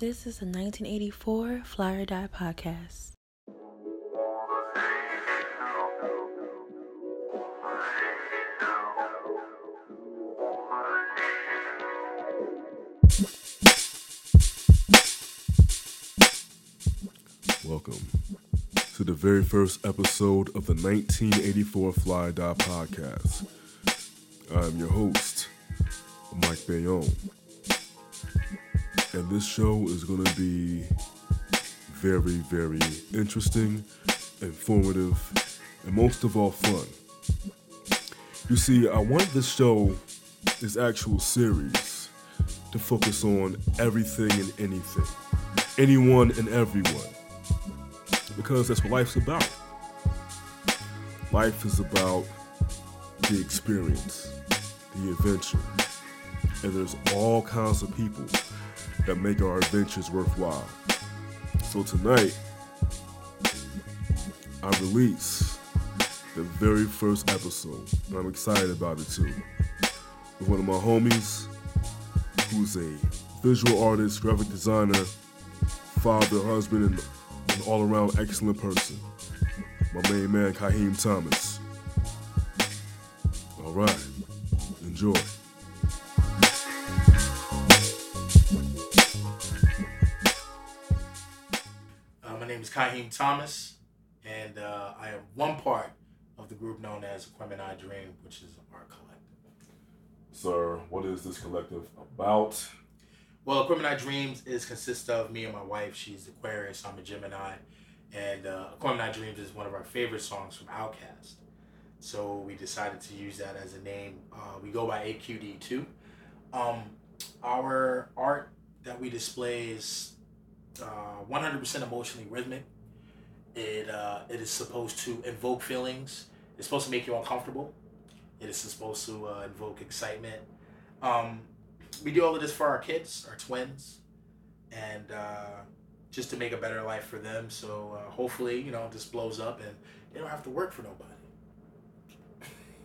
This is a 1984 Fly or Die podcast. Welcome to the very first episode of the 1984 Fly or Die podcast. I'm your host, Mike Bayonne. And this show is going to be very, very interesting, informative, and most of all, fun. You see, I want this show, this actual series, to focus on everything and anything, anyone and everyone because that's what life's about. Life is about the experience, the adventure, and there's all kinds of people that make our adventures worthwhile. So tonight, I release the very first episode, and I'm excited about it too. With one of my homies, who's a visual artist, graphic designer, father, husband, and an all around excellent person. My main man, Kaheem Thomas. All right, enjoy. My name is Kaheem Thomas, and uh, I am one part of the group known as Aquemini I Dream, which is our collective. Sir, what is this collective about? Well, Aquemini I Dreams is consists of me and my wife. She's Aquarius. I'm a Gemini, and uh, Aquemini I Dreams is one of our favorite songs from Outkast. So we decided to use that as a name. Uh, we go by AQD too. Um, our art that we display is uh, 100% emotionally rhythmic. It uh, it is supposed to invoke feelings. It's supposed to make you uncomfortable. It is supposed to uh, invoke excitement. Um, we do all of this for our kids, our twins, and uh, just to make a better life for them. So uh, hopefully, you know, this blows up and they don't have to work for nobody.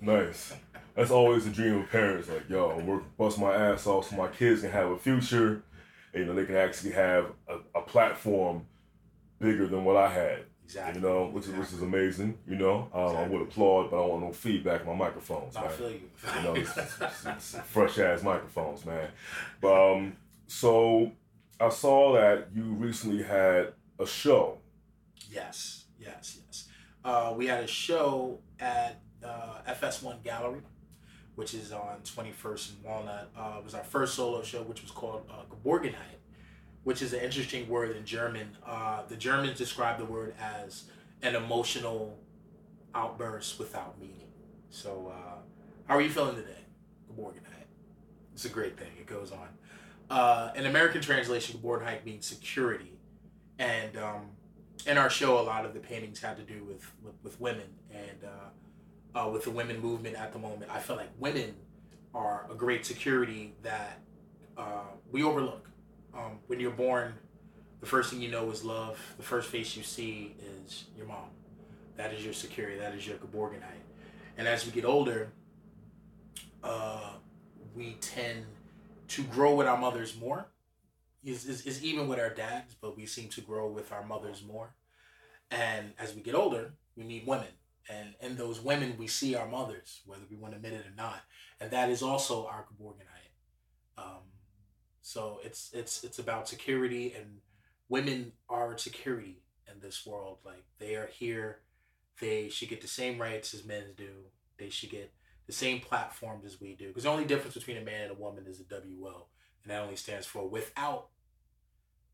Nice. That's always the dream of parents. Like, yo, working, bust my ass off so my kids can have a future. And, you know, they can actually have a, a platform bigger than what I had. Exactly. You know, which is which is amazing. You know, um, I would applaud, but I want no feedback in my microphones. I man. feel you. You know, it's, it's- it's fresh ass microphones, man. But um, so I saw that you recently had a show. Yes, yes, yes. Uh, we had a show at uh, FS1 Gallery, which is on 21st and Walnut. Uh, it was our first solo show, which was called uh, Geborgenheit, which is an interesting word in German. Uh, the Germans describe the word as an emotional outburst without meaning. So, uh, how are you feeling today? Geborgenheit. It's a great thing. It goes on. Uh, an American translation, Geborgenheit means security. And um, in our show, a lot of the paintings had to do with with, with women and uh, uh, with the women movement at the moment. I feel like women are a great security that uh, we overlook. Um, when you're born, the first thing you know is love. The first face you see is your mom. That is your security. That is your Geborgenheit. And as we get older, uh, we tend to grow with our mothers more is, is, even with our dads, but we seem to grow with our mothers more. And as we get older, we need women. And in those women, we see our mothers, whether we want to admit it or not. And that is also our Geborgenheit. Um, so it's it's it's about security, and women are security in this world. Like they are here, they should get the same rights as men do. They should get the same platforms as we do. Because the only difference between a man and a woman is a WO, and that only stands for without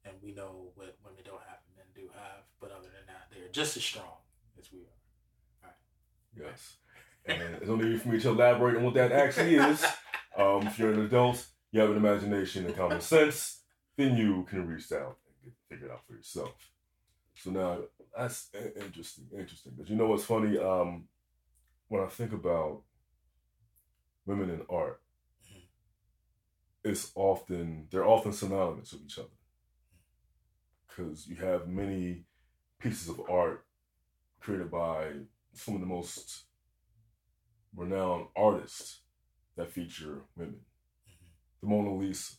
and we know what women don't have and men do have. But other than that, they're just as strong as we are. Yes. And there's no need for me to elaborate on what that actually is. Um, if you're an adult, you have an imagination and common sense, then you can reach out and get figure it out for yourself. So now that's interesting, interesting. But you know what's funny? Um, when I think about women in art, Mhm. it's often they're often synonymous with each other because you have many pieces of art created by some of the most renowned artists that feature women. The Mona Lisa,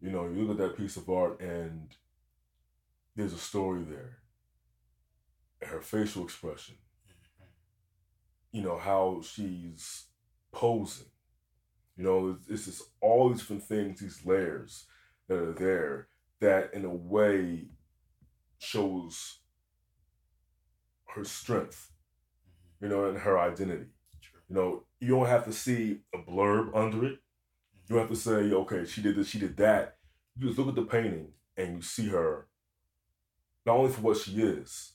You know, you look at that piece of art and there's a story there. Her facial expression, you know, how she's posing. You know, it's, it's just all these different things, these layers that are there that in a way shows her strength, you know, and her identity. You know, you don't have to see a blurb under it. You don't have to say, okay, she did this, she did that. You just look at the painting and you see her not only for what she is,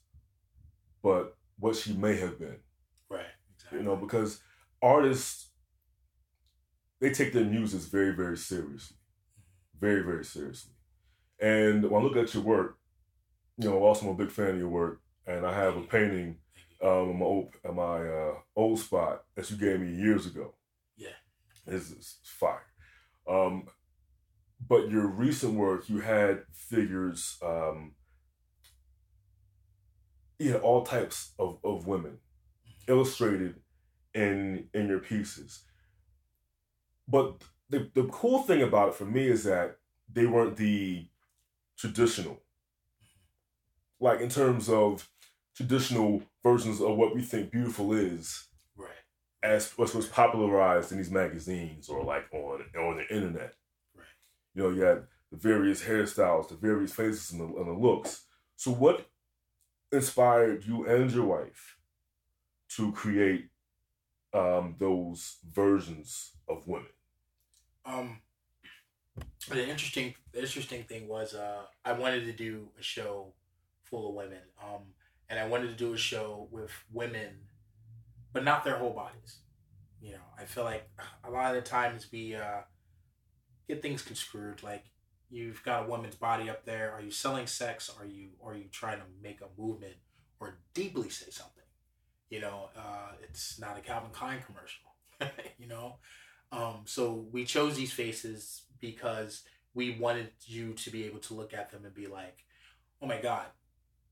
but what she may have been. Right. Exactly. You know, because artists they take their muses very, very seriously. Very, very seriously. And when I look at your work, you know, also I'm a big fan of your work, and I have a painting um, in my old, in my uh, old spot that you gave me years ago. Yeah. It's, it's fire. Um, but your recent work, you had figures, um, you had all types of, of women illustrated in in your pieces. But the, the cool thing about it for me is that they weren't the traditional, like in terms of traditional versions of what we think beautiful is. As what was popularized in these magazines or like on on the internet. Right. You know, you had the various hairstyles, the various faces, and the, and the looks. So, what inspired you and your wife to create um, those versions of women? Um, the interesting, the interesting thing was, uh, I wanted to do a show full of women. Um, and I wanted to do a show with women, but not their whole bodies. You know, I feel like a lot of the times we uh, get things construed. Like you've got a woman's body up there. Are you selling sex? Are you are you trying to make a movement or deeply say something? You know, uh, it's not a Calvin Klein commercial. you know, um, so we chose these faces because we wanted you to be able to look at them and be like, oh my God,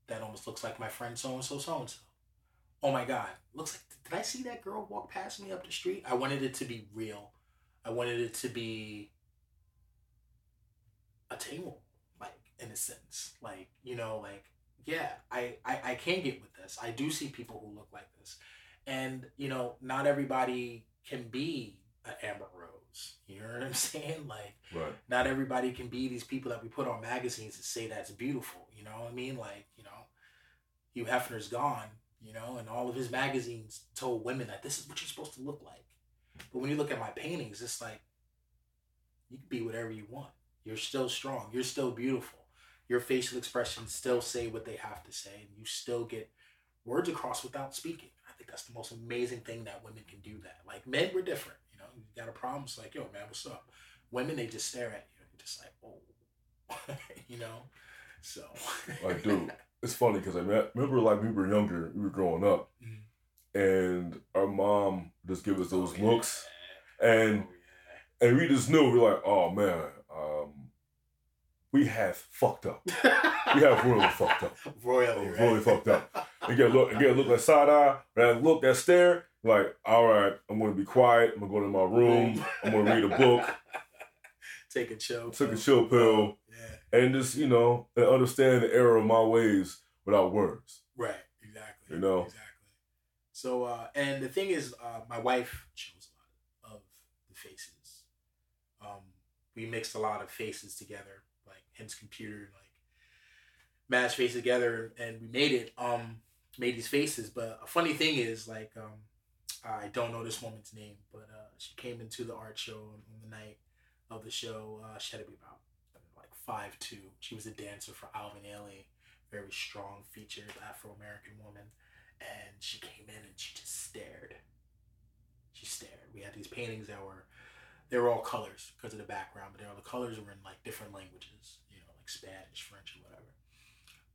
that almost looks like my friend so and so, so and so. Oh my God, looks like, did I see that girl walk past me up the street? I wanted it to be real. I wanted it to be attainable, like, in a sense. Like, you know, like, yeah, I, I, I can get with this. I do see people who look like this. And, you know, not everybody can be an Amber Rose. You know what I'm saying? Like, Right. not everybody can be these people that we put on magazines and say that's beautiful. You know what I mean? Like, you know, Hugh Hefner's gone, you know, and all of his magazines told women that this is what you're supposed to look like. But when you look at my paintings, it's like you can be whatever you want. You're still strong. You're still beautiful. Your facial expressions still say what they have to say, and you still get words across without speaking. I think that's the most amazing thing that women can do that. Like men, we're different. You know, you got a problem, it's like, yo, man, what's up? Women, they just stare at you. They're just like, oh, you know. So, Like, dude, it's funny because I remember, like, we were younger, we were growing up, Mhm. and our mom just give us those Oh, yeah. looks, and Oh, and we just knew we are like, oh man, um, we have fucked up. We have really fucked up. royally, right? royally fucked up. You get a look, you get a look like side eye, that look, that stare. Like, all right, I'm gonna be quiet. I'm gonna go to my room. I'm gonna read a book, Take a chill. Took a pill. chill pill. Yeah. And just you know, and understand the error of my ways without words. Right. Exactly. You know? Exactly. So, uh, and the thing is, uh, my wife chose a lot of the faces. Um, we mixed a lot of faces together, like hence computer, like match faces together, and we made it. Um, made these faces. But a funny thing is, like, um, I don't know this woman's name, but uh, she came into the art show on, the night of the show. Uh, she had to be about five two. She was a dancer for Alvin Ailey very strong featured Afro American woman, and she came in and she just stared. She stared. We had these paintings that were, they were all colors because of the background, but all the colors were in like different languages, you know, like Spanish, French, or whatever.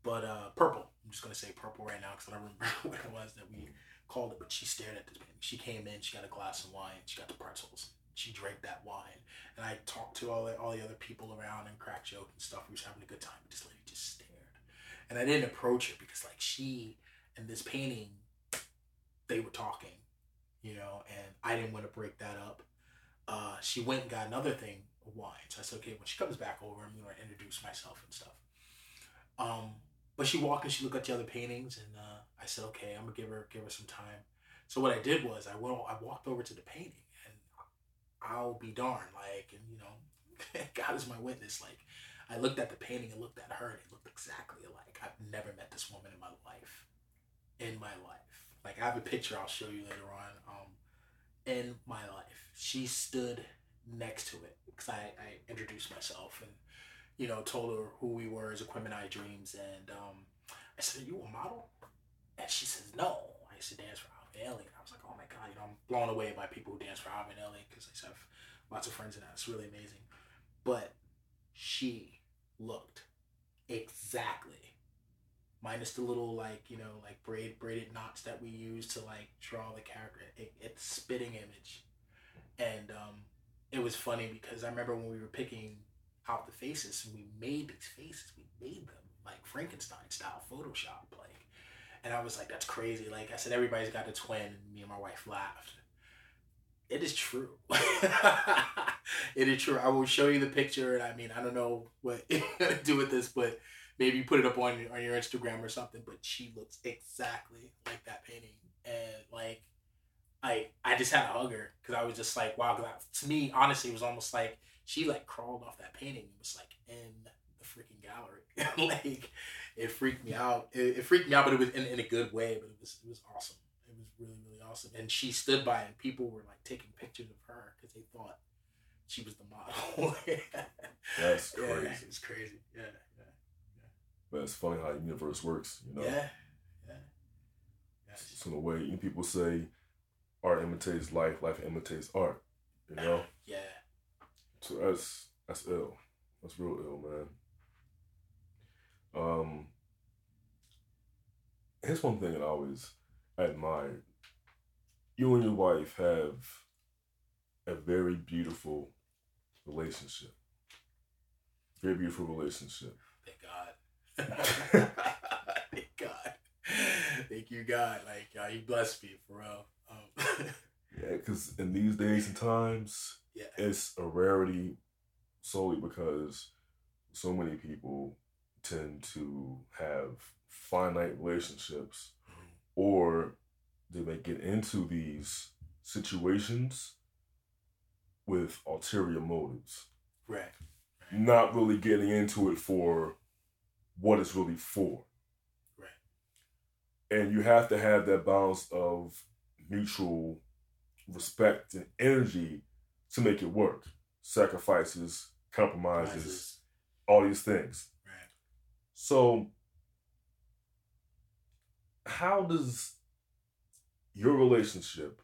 But uh, purple. I'm just gonna say purple right now because I remember what it was that we called it. But she stared at this painting. She came in. She got a glass of wine. She got the pretzels. She drank that wine, and I talked to all the, all the other people around and cracked jokes and stuff. We was having a good time. But this lady just stared and I didn't approach her because like she and this painting, they were talking, you know, and I didn't want to break that up. Uh, she went and got another thing of wine. So I said, okay, when she comes back over, I'm gonna introduce myself and stuff. Um, but she walked and she looked at the other paintings, and uh, I said, okay, I'm gonna give her give her some time. So what I did was I went, I walked over to the painting, I'll be darned, like, and you know, God is my witness. Like, I looked at the painting and looked at her, and it looked exactly alike. I've never met this woman in my life, in my life. Like, I have a picture I'll show you later on. Um, in my life, she stood next to it because I, I introduced myself and you know told her who we were as Aquemini Dreams, and um, I said, "Are you a model?" And she says, "No, I used to dance for Alvin Ailey." And I was like, "Oh my god!" You know, I'm blown away by people who dance for Alvin because I have lots of friends in that. It's really amazing. But she looked exactly minus the little like you know like braid braided knots that we use to like draw the character it, it's spitting image and um it was funny because i remember when we were picking out the faces and we made these faces we made them like frankenstein style photoshop like and i was like that's crazy like i said everybody's got a twin and me and my wife laughed it is true it is true i will show you the picture and i mean i don't know what gonna do with this but maybe put it up on on your Instagram or something. But she looks exactly like that painting, and like I I just had to hug her because I was just like wow. Cause I, to me, honestly, it was almost like she like crawled off that painting. and was like in the freaking gallery, like it freaked me out. It, it, freaked me out, but it was in, in a good way. But it was it was awesome. It was really really awesome. And she stood by, and people were like taking pictures of her because they thought she was the model. That's crazy. Yeah, it's crazy. Yeah. yeah. But it's funny how the universe works, you know. Yeah, yeah. Yes. So the way you know, people say, art imitates life, life imitates art. You know. Yeah. So that's that's ill. That's real ill, man. Um. Here's one thing that I always admired. You and your wife have a very beautiful relationship. Very beautiful relationship. Thank God. Thank God. Thank you, God. Like, uh, you blessed me for real. Um, yeah, because in these days and times, yeah. it's a rarity solely because so many people tend to have finite relationships or they may get into these situations with ulterior motives. Right. right. Not really getting into it for what it's really for. Right. And you have to have that balance of mutual respect and energy to make it work. Sacrifices, compromises, Rises. all these things. So, how does your relationship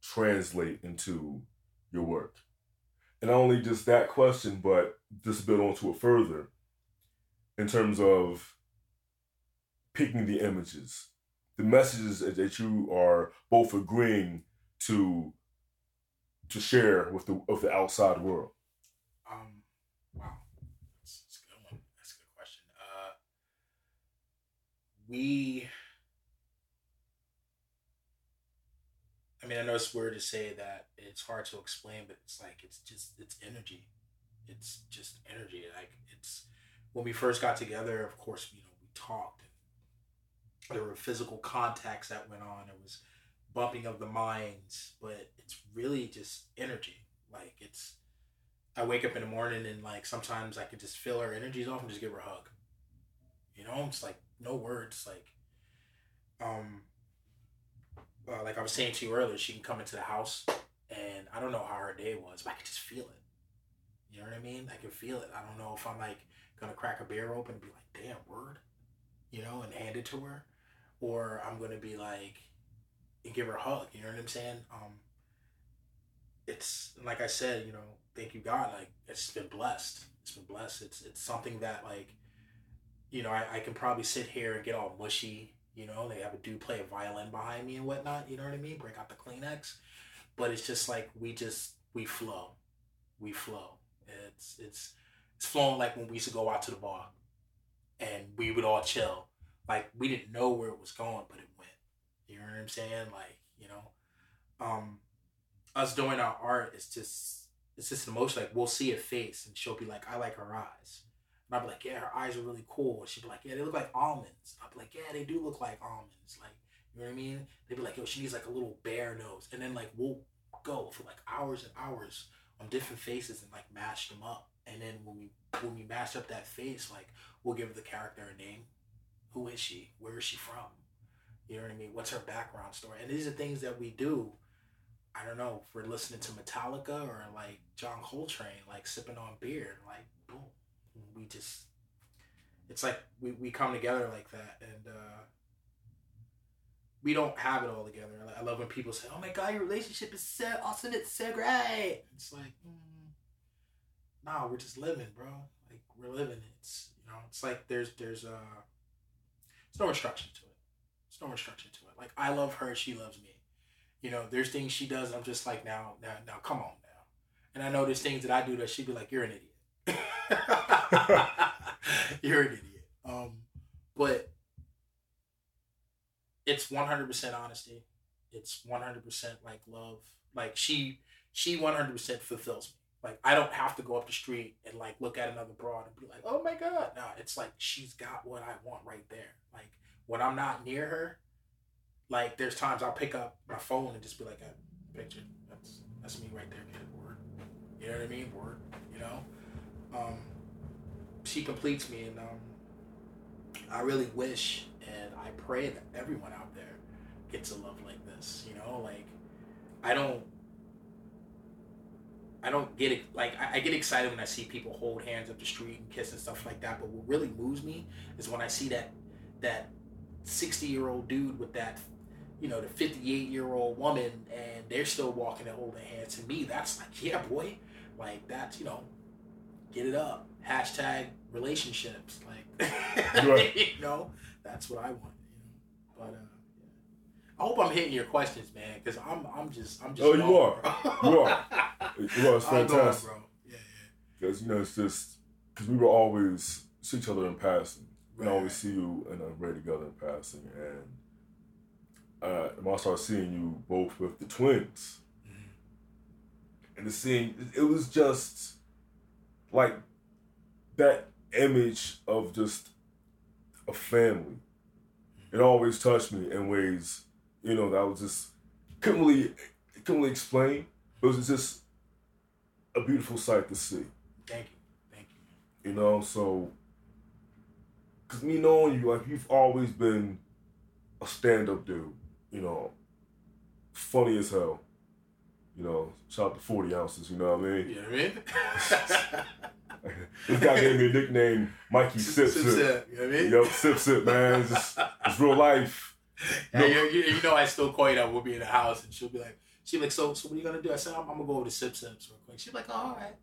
translate into your work? And not only just that question, but just build onto it further in terms of picking the images, the messages that you are both agreeing to to share with the of the outside world? Um, wow, that's, that's a good one. That's a good question. Uh, we, I mean, I know it's weird to say that it's hard to explain, but it's like it's just it's energy. It's just energy. Like it's when we first got together, of course, you know, we talked there were physical contacts that went on. It was bumping of the minds, but it's really just energy. Like it's, I wake up in the morning and like sometimes I can just feel her energies off and just give her a hug. You know, it's like no words. Like, um, uh, like I was saying to you earlier, she can come into the house and I don't know how her day was, but I can just feel it. You know what I mean? I can feel it. I don't know if I'm like gonna crack a beer open and be like, damn, word, you know, and hand it to her, or I'm gonna be like, and give her a hug. You know what I'm saying? Um, it's like I said, you know, thank you God. Like it's been blessed. It's been blessed. It's it's something that like, you know, I, I can probably sit here and get all mushy. You know, they have a dude play a violin behind me and whatnot. You know what I mean? Break out the Kleenex, but it's just like we just we flow, we flow. It's it's it's flowing like when we used to go out to the bar and we would all chill. Like we didn't know where it was going, but it went. You know what I'm saying? Like, you know, um, us doing our art is just it's just an emotion. Like we'll see a face, and she'll be like, "I like her eyes," and I'd be like, "Yeah, her eyes are really cool." She'd be like, "Yeah, they look like almonds." I'd be like, "Yeah, they do look like almonds." Like you know what I mean? They'd be like, "Yo, she needs like a little bear nose," and then like we'll go for like hours and hours on different faces and like mash them up. And then when we when we mash up that face, like we'll give the character a name. Who is she? Where is she from? You know what I mean? What's her background story? And these are things that we do. I don't know if we're listening to Metallica or like John Coltrane, like sipping on beer, like boom. We just it's like we, we come together like that and uh we don't have it all together. I love when people say, "Oh my god, your relationship is so awesome, it's so great." It's like, mm, nah, we're just living, bro. Like we're living. It's you know, it's like there's there's uh, there's no instruction to it. There's no instruction to it. Like I love her, she loves me. You know, there's things she does. I'm just like, now, now, now, come on now. And I know there's things that I do that she'd be like, you're an idiot. you're an idiot. Um, but it's 100% honesty. It's 100% like love. Like she she 100% fulfills me. Like I don't have to go up the street and like look at another broad and be like, "Oh my god." No, it's like she's got what I want right there. Like when I'm not near her, like there's times I'll pick up my phone and just be like, "A picture. That's that's me right there. Word. You know what I mean? Word. You know. Um, she completes me, and um, I really wish and I pray that everyone out there gets a love like this. You know, like I don't. I don't get it. Like I, I get excited when I see people hold hands up the street and kiss and stuff like that. But what really moves me is when I see that that sixty year old dude with that, you know, the fifty eight year old woman, and they're still walking and holding hands. To me, that's like, yeah, boy, like that's you know, get it up. Hashtag relationships, like Right. you know, that's what I want. You know, but uh. I hope I'm hitting your questions, man, because I'm I'm just I'm just. Oh, you are. bro. You are. It was I'm going, fantastic. bro. Yeah, yeah. Because, you know, it's just, because we will always see each other in passing. We Right. always see you and I'm ready together in passing. And uh, when I started seeing you both with the twins, Mhm. and the scene, it, it was just like that image of just a family. It always touched me in ways, you know, that I was just couldn't really couldn't really explain. It was just a beautiful sight to see. Thank you, thank you. You know, so because me knowing you, like you've always been a stand-up dude. You know, funny as hell. You know, shout out to forty ounces. You know what I mean? You know what I mean? this guy gave me a nickname, Mikey Sip Sip. Sip, You know what I mean? Yup, Sip Sip, man. It's, just, it's real life. You, you, you know, I still call you that. We'll be in the house, and she'll be like, she'll like, so, so what are you gonna do? I said, I'm, I'm gonna go over to Sip Sips real quick. She's like, oh, all right.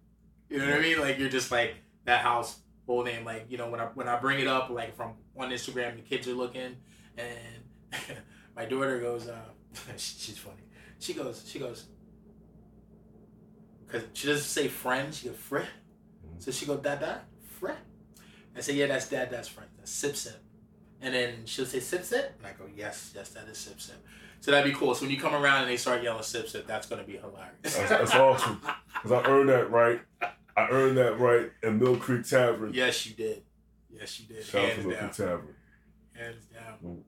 You know what I mean? Like you're just like that house whole name. Like you know when I when I bring it up like from on Instagram, the kids are looking, and my daughter goes, uh, she's funny. She goes, she goes, because she doesn't say friend, she goes friend. Mm-hmm. So she go dad dad friend. I say yeah, that's dad dad's friend. That's sip sip. And then she'll say sip sip, and I go yes, yes, that is sip sip. So that'd be cool. So when you come around and they start yelling sip sip, that's gonna be hilarious. That's, that's awesome. Because I earned that right. I earned that right in Mill Creek Tavern. yes, you did. Yes, you did. Shout out to Mill. Creek Tavern. Hands down.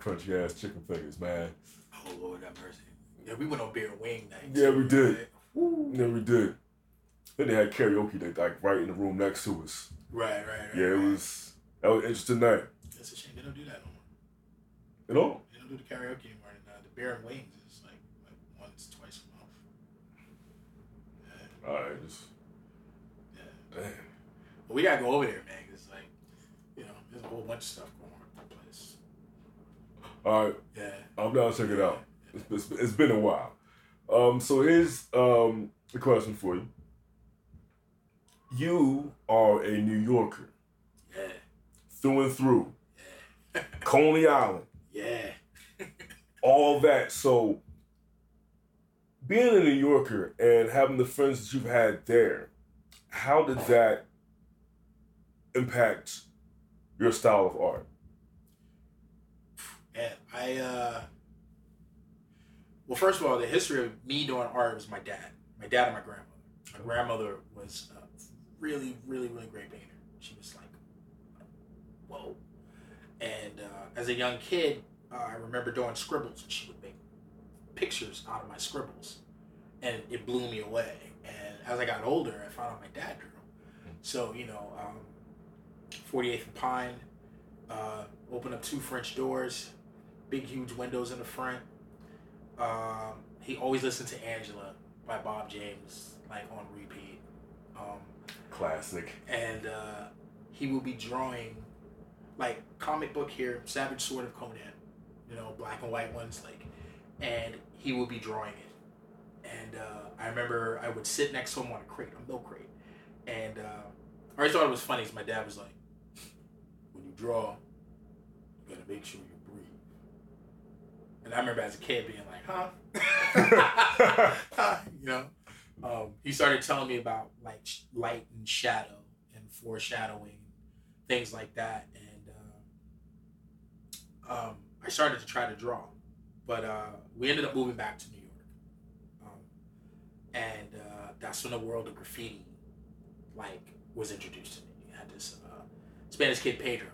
Crunchy ass chicken fingers, man. Oh Lord, have mercy. Yeah, we went on beer and wing night. Yeah, we did. Right? Woo. Yeah, we did. Then they had karaoke that like right in the room next to us. Right, right, right. Yeah, it right. was that was an interesting night. That's a shame. They don't do that no more. You know? They don't do the karaoke anymore. And, uh, the beer and wings is like, like once, twice a month. Yeah, Alright, just yeah. damn. But we gotta go over there, man. 'cause it's like, you know, there's a whole bunch of stuff going on at the place. Alright, Yeah. I'm down to check it out. It's, it's, it's been a while. Um, so here's um the question for you. You are a New Yorker Yeah. through and through. Coney Island. Yeah. all that. So, being a New Yorker and having the friends that you've had there, how did that impact your style of art? And I, uh, well, first of all, the history of me doing art was my dad, my dad and my grandmother. My grandmother was a really, really, really great painter. She was like, whoa. And uh, as a young kid, uh, I remember doing scribbles, and she would make pictures out of my scribbles, and it blew me away. And as I got older, I found out my dad drew. So you know, um, 48th and Pine, uh, open up two French doors, big huge windows in the front. Um, he always listened to Angela by Bob James, like on repeat. Um, Classic. and uh, he will be drawing like comic book here, Savage Sword of Conan, you know, black and white ones, like, and he will be drawing it. And uh, I remember I would sit next to him on a crate, a milk crate, and uh, I always thought it was funny. Cause my dad was like, "When you draw, you gotta make sure you breathe." And I remember as a kid being like, "Huh?" you know. Um, he started telling me about like light and shadow and foreshadowing, things like that, and uh, um, I started to try to draw, but uh, we ended up moving back to New York, um, and uh, that's when the world of graffiti, like, was introduced to me. You had this uh, Spanish kid Pedro,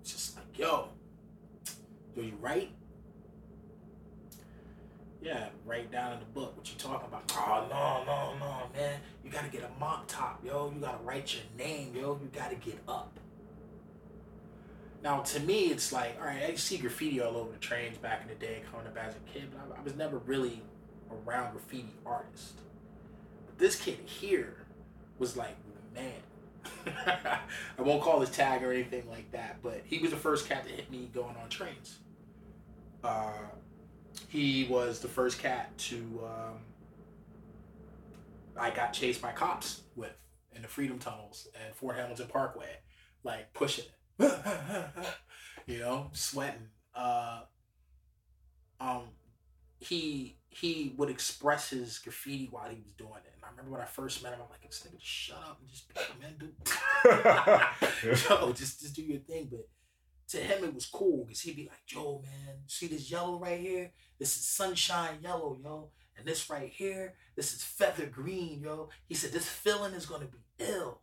it's just like, yo, do you write? Yeah, write down in the book what you talking about. Oh no, no, no, man. You gotta get a mop top, yo. You gotta write your name, yo. You gotta get up. Now to me it's like, alright, I see graffiti all over the trains back in the day coming up as a kid, but I, I was never really around graffiti artists. But this kid here was like man. I won't call his tag or anything like that, but he was the first cat to hit me going on trains. Uh he was the first cat to um, I got chased by cops with in the Freedom Tunnels and Fort Hamilton Parkway, like pushing it, you know, sweating. Uh, um, he he would express his graffiti while he was doing it. And I remember when I first met him, I'm like, this nigga, just shut up and just pick man, dude. Yo, just just do your thing. But to him, it was cool because he'd be like, Joe, man, see this yellow right here? This is sunshine yellow, yo. And this right here, this is feather green, yo. He said, this feeling is to be ill.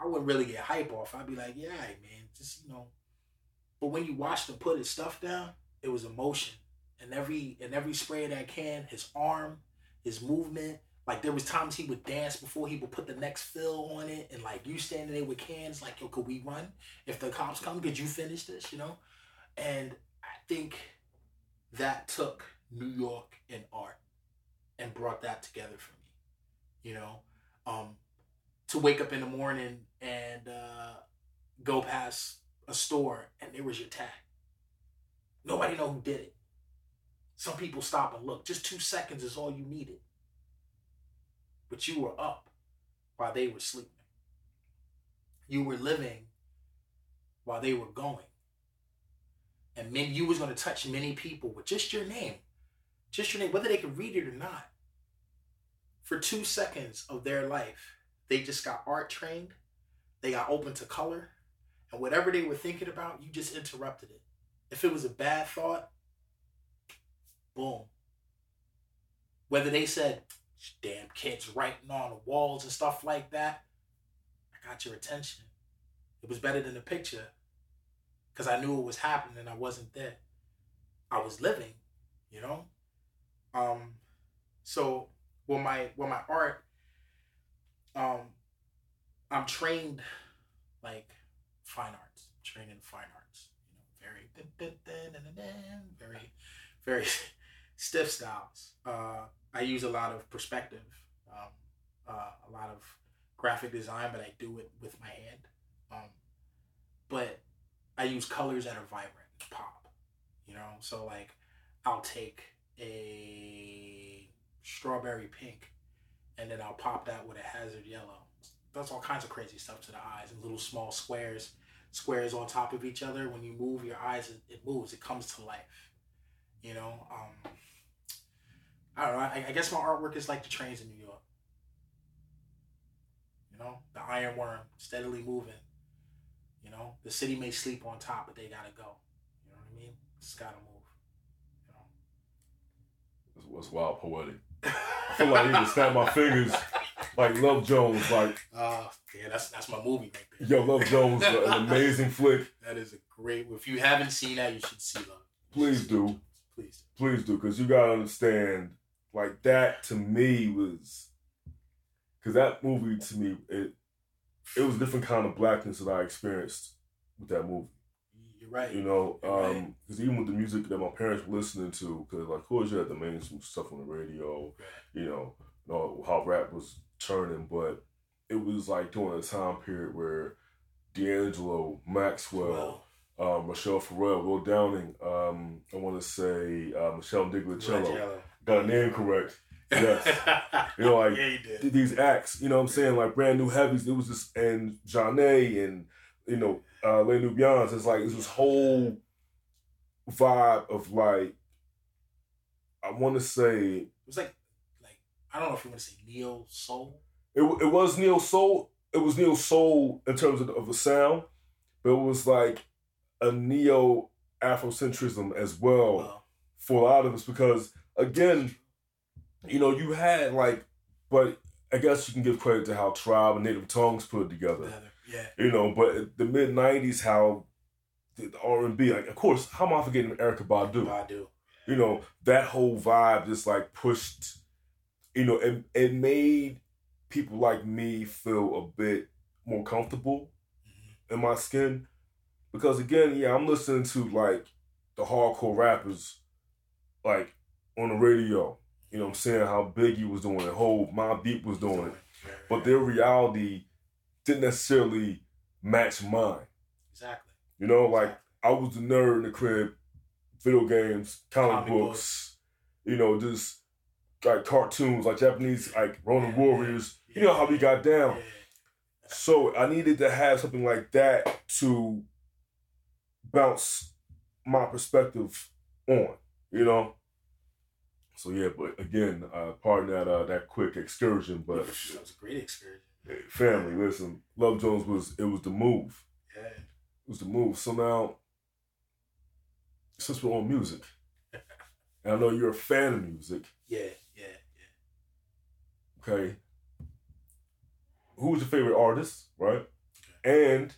I wouldn't really get hype off. I'd be like, yeah, man, just, you know. But when you watched him put his stuff down, it was emotion. And every and every spray of that can, his arm, his movement, like there was times he would dance before he would put the next fill on it, and like you standing there with cans, like yo, could we run? If the cops come, could you finish this? You know, and I think that took New York and art and brought that together for me. You know, um, to wake up in the morning and uh, go past a store and there was your tag. Nobody know who did it. Some people stop and look. Just two seconds is all you needed but you were up while they were sleeping. You were living while they were going. And you was going to touch many people with just your name, just your name, whether they could read it or not. For two seconds of their life, they just got art trained, they got open to color, and whatever they were thinking about, you just interrupted it. If it was a bad thought, boom. Whether they said, damn kids writing on the walls and stuff like that. I got your attention. It was better than the picture because I knew it was happening and I wasn't there. I was living, you know. Um, so with my with my art, um, I'm trained like fine arts. I'm trained in fine arts. You know, very very very stiff styles. Uh, I use a lot of perspective, um, uh, a lot of graphic design, but I do it with my hand. Um, but I use colors that are vibrant, pop. You know, so like I'll take a strawberry pink, and then I'll pop that with a hazard yellow. That's all kinds of crazy stuff to the eyes and little small squares, squares on top of each other. When you move your eyes, it, it moves. It comes to life. You know. Um, I don't know. I, I, guess my artwork is like the trains in New York. You know, the iron worm steadily moving. You know, the city may sleep on top, but they gotta go. You know what I mean? It's gotta move. You know, it's, it's wild poetic. I feel like I need to snap my fingers like Love Jones. Like, uh, yeah, that's that's my movie right there. yo, Love Jones, an amazing flick. That is a great. If you haven't seen that, you should see Love. Please do. Please. Please do, because you gotta understand, like that to me was, because that movie to me it it was a different kind of blackness that I experienced with that movie. You're right. You know, right. um, because even with the music that my parents were listening to, because like, course you had the mainstream stuff on the radio, you know, you know how rap was turning, but it was like during a time period where D'Angelo, Maxwell, Well, um, Rachelle Ferrell, Will Downing, um, I want to say uh, Meshell Ndegeocello, got a name correct. Yes. You know, like yeah, these acts, you know what I'm saying? Like brand new heavies. It was just and Johnny and you know, uh Les Nubians. It's like it's this whole vibe of like I wanna say It was like, like I don't know if you want to say neo soul. it, it was neo soul. It was neo soul in terms of the, of the sound, but it was like a neo Afrocentrism as well Well, for a lot of us because again, you know, you had like, but I guess you can give credit to how Tribe and Native Tongues put it together. yeah. You know, but the mid '90s, how the R and B, like, of course, how am I forgetting Erykah Badu? Badu. You know, that whole vibe just like pushed. You know, it it made people like me feel a bit more comfortable Mhm. in my skin because again, yeah, I'm listening to like the hardcore rappers like on the radio. You know what I'm saying? How Biggie was doing it, whole Mobb Deep was doing it. But their reality didn't necessarily match mine. exactly. You know, like I was the nerd in the crib, video games, comic, Comic books, you know, just like cartoons, like Japanese, like Ronin Yeah, Warriors. yeah, You know how we got down. Yeah. So I needed to have something like that to bounce my perspective on, you know. So yeah, but again, uh, pardon that uh, that quick excursion, but it was a great excursion. family, listen, Love Jones was it was the move, Yeah. it was the move. So now, since we're on music, and I know you're a fan of music, Yeah. Yeah. Yeah. Okay. Who's your favorite artist, right? And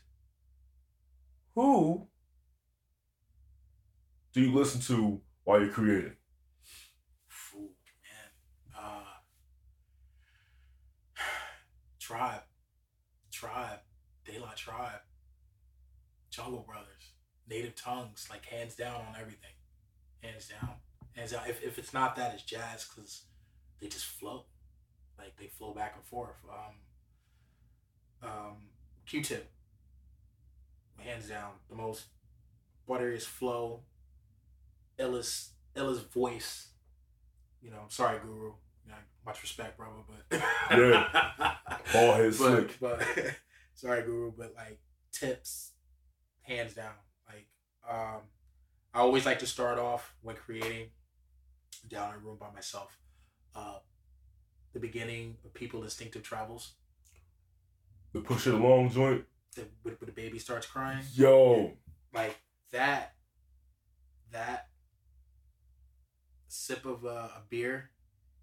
who do you listen to while you're creating? Ooh, man. Uh, Tribe. Tribe. De La Tribe. Jungle Brothers. Native Tongues. Like, hands down on everything. Hands down. Hands down. If, if it's not that, it's jazz because they just flow. Like, they flow back and forth. Um, um, Q-Tip. Hands down. The most butteriest flow. Illest, illest voice you know, sorry, Guru. Much respect, brother, but Yeah. all his but, slick. but sorry, Guru, but like tips, hands down. Like, um, I always like to start off when creating down in a room by myself. Uh, the beginning of People Instinctive Travels, The push it along joint. the, when, the baby starts crying, Yo, like that, that sip of a, a beer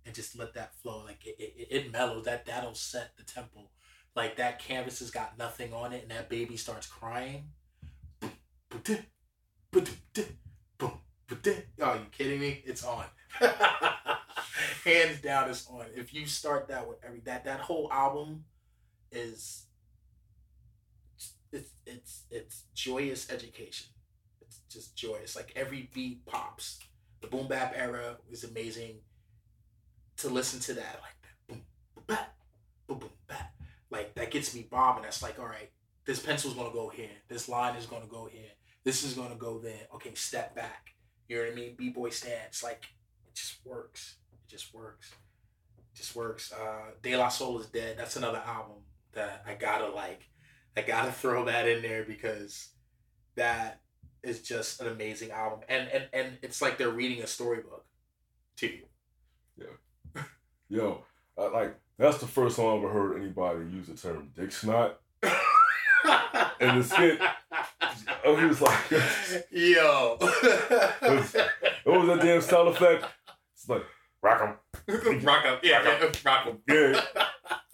and just let that flow. Like it, it, it mellows. That that'll set the tempo. Like that canvas has got nothing on it, and that baby starts crying. Oh, you kidding me? It's on. Hands down, it's on. If you start that with every that that whole album is it's it's it's joyous education. It's just joyous. Like every beat pops. The boom bap era was amazing to listen to that like that boom boom boom boom like that gets me bobbing. That's like all right, this pencil's gonna go here. This line is gonna go here. This is gonna go there. Okay, step back. You know what I mean? B boy stance. Like it just works. It just works. It just works. Uh, De La Soul is dead. That's another album that I gotta like. I gotta throw that in there because that is just an amazing album, and and and it's like they're reading a storybook to you. Yo, uh, like that's the first time I ever heard anybody use the term dick snot. And the skit- Oh, he was like, yo. What was that damn sound effect? It's like, rock 'em. rock up, yeah, rock 'em. Yeah.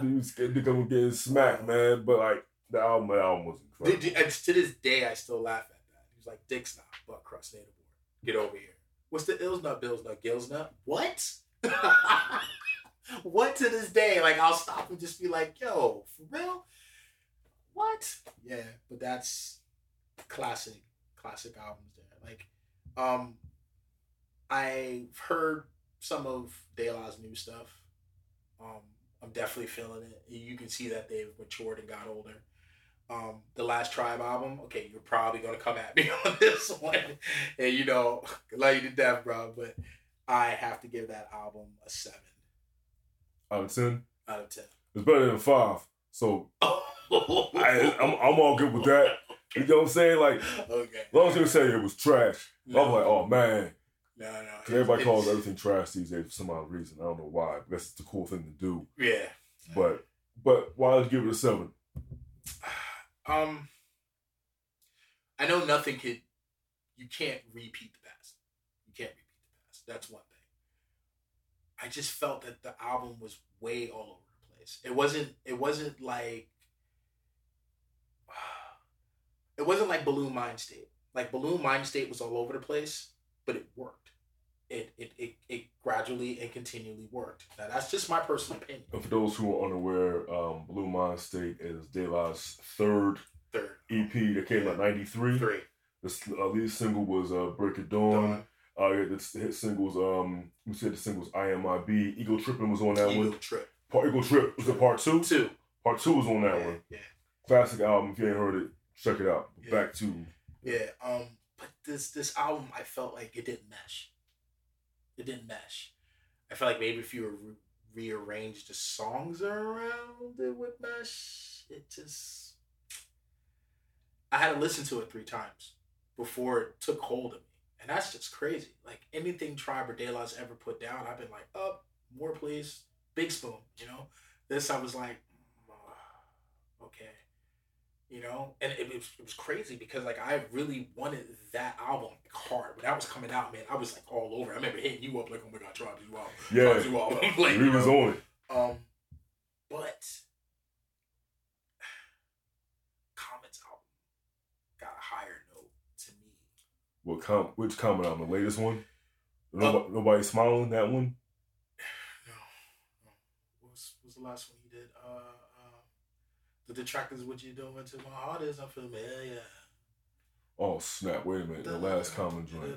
He was come getting smacked, man. But like the album, the album was incredible. dude, and to this day, I still laugh at that. He was like, "Dick's not butt crust native board. Get over here." What's the ills nut, bills nut, gills nut? What? What to this day? Like, I'll stop and just be like, "Yo, for real? What?" Yeah, but that's classic, classic albums there. Like, um, I've heard some of De La's new stuff. Um, I'm definitely feeling it. You can see that they've matured and got older um, the last tribe album okay you're probably gonna come at me on this one and you know love you to death bro but i have to give that album a seven Out of ten, out of ten it's better than five. So I, I'm, I'm all good with that. You know what I'm saying? Like, okay as long as you say it was trash, no, I'm like, oh man. no no everybody calls everything trash these days for some odd reason. I don't know why. That's the cool thing to do. yeah But but why did you give it a seven? um i know nothing could you can't repeat the past you can't repeat the past that's one i just felt that the album was way all over the place. It wasn't it wasn't like it wasn't like Buhloone Mindstate. Like Buhloone Mindstate was all over the place but it worked. It it, it, it gradually and continually worked. Now that's just my personal opinion. And for those who are unaware, um, Buhloone Mindstate is De La's third third. EP that came out '93. three. The uh, lead single was uh, "Breakadawn." Dawn, Uh, yeah, the the hit singles. Um, we said the singles "IMIB." Ego Trippin' was on that Eagle one. trip Part Ego Trip was it part two? two Part two was on that yeah, one. yeah Classic album. If you ain't heard it, check it out. Yeah. Back to Yeah, um, but this this album, I felt like it didn't mesh. It didn't mesh. I felt like maybe if you re- rearranged the songs around, it would mesh. It just, I had to listen to it three times before it took hold of me, and that's just crazy. Like anything Tribe or De La's ever put down, I've been like, up more, please, big spoon. You know, this I was like, okay you know and it, was, it was crazy because like i really wanted that album hard when that was coming out man i was like all over i remember hitting you up like oh my god Tribe you out yeah. You out like, we was know, on it. um but Common's album got a higher note to me What com- which Common on the latest one? Uh, Nobody, nobody smiling that one. no, no. What was, what was the last one you did uh uh the detractors what you doing to my heart is unfamiliar Oh snap! Wait a minute. The last Common joint.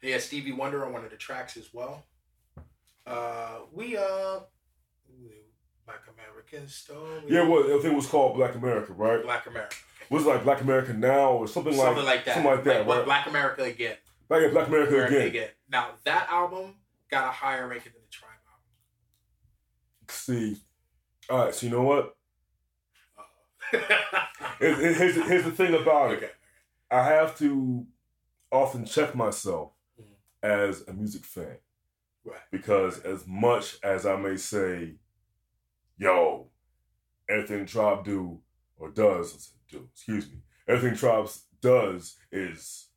Yeah, Stevie Wonder on one of the tracks as well. Uh, we uh, Black American story. Yeah, well, I think it was called Black America, right? Black America. Was it like Black America now or something, Something like like that. Something like that, Black, right? Black America again. Black, Black America, America again. again. Now that album got a higher ranking than the Tribe See, all right. So you know what? album. Here's, here's, here's the thing about it. okay. I have to often check myself Mhm. as a music fan Right. because as much as I may say, "Yo, everything Tribe do or does do excuse me, everything Tribe does is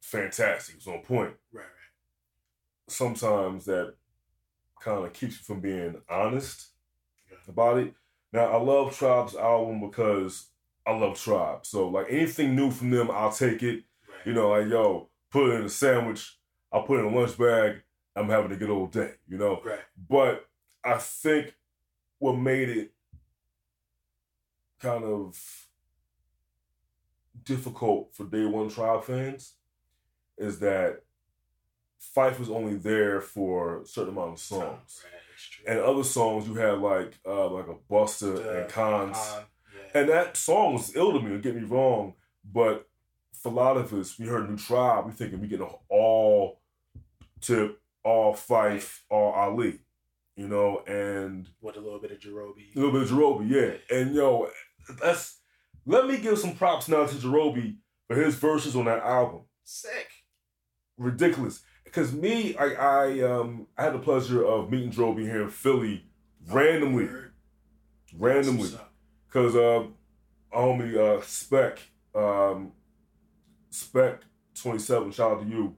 fantastic. It's on point." Right. Right. sometimes that kind of keeps you from being honest Okay. about it. Now, I love Tribe's album because I love Tribe. So, like anything new from them, I'll take it. Right. You know, like, yo, put it in a sandwich, I'll put it in a lunch bag, I'm having a good old day, you know? Right. But I think what made it kind of difficult for Day One Tribe fans is that Phife was only there for a certain amount of songs. Right. And other songs you had like uh like a Busta and Cons. Con, yeah. And that song was ill to me, don't get me wrong, but for a lot of us, we heard New Tribe, we thinking we getting all Tip, all Phife, all Ali, you know, and with a little bit of Jarobi. a little bit of Jarobi, yeah. And yo, that's let me give some props now to Jarobi for his verses on that album. Sick. Ridiculous. Cause me, I I um I had the pleasure of meeting Jarobi here in Philly randomly, Word. randomly. That's what's up. Cause uh, homie uh, Spec, um, Spec twenty seven. Shout out to you.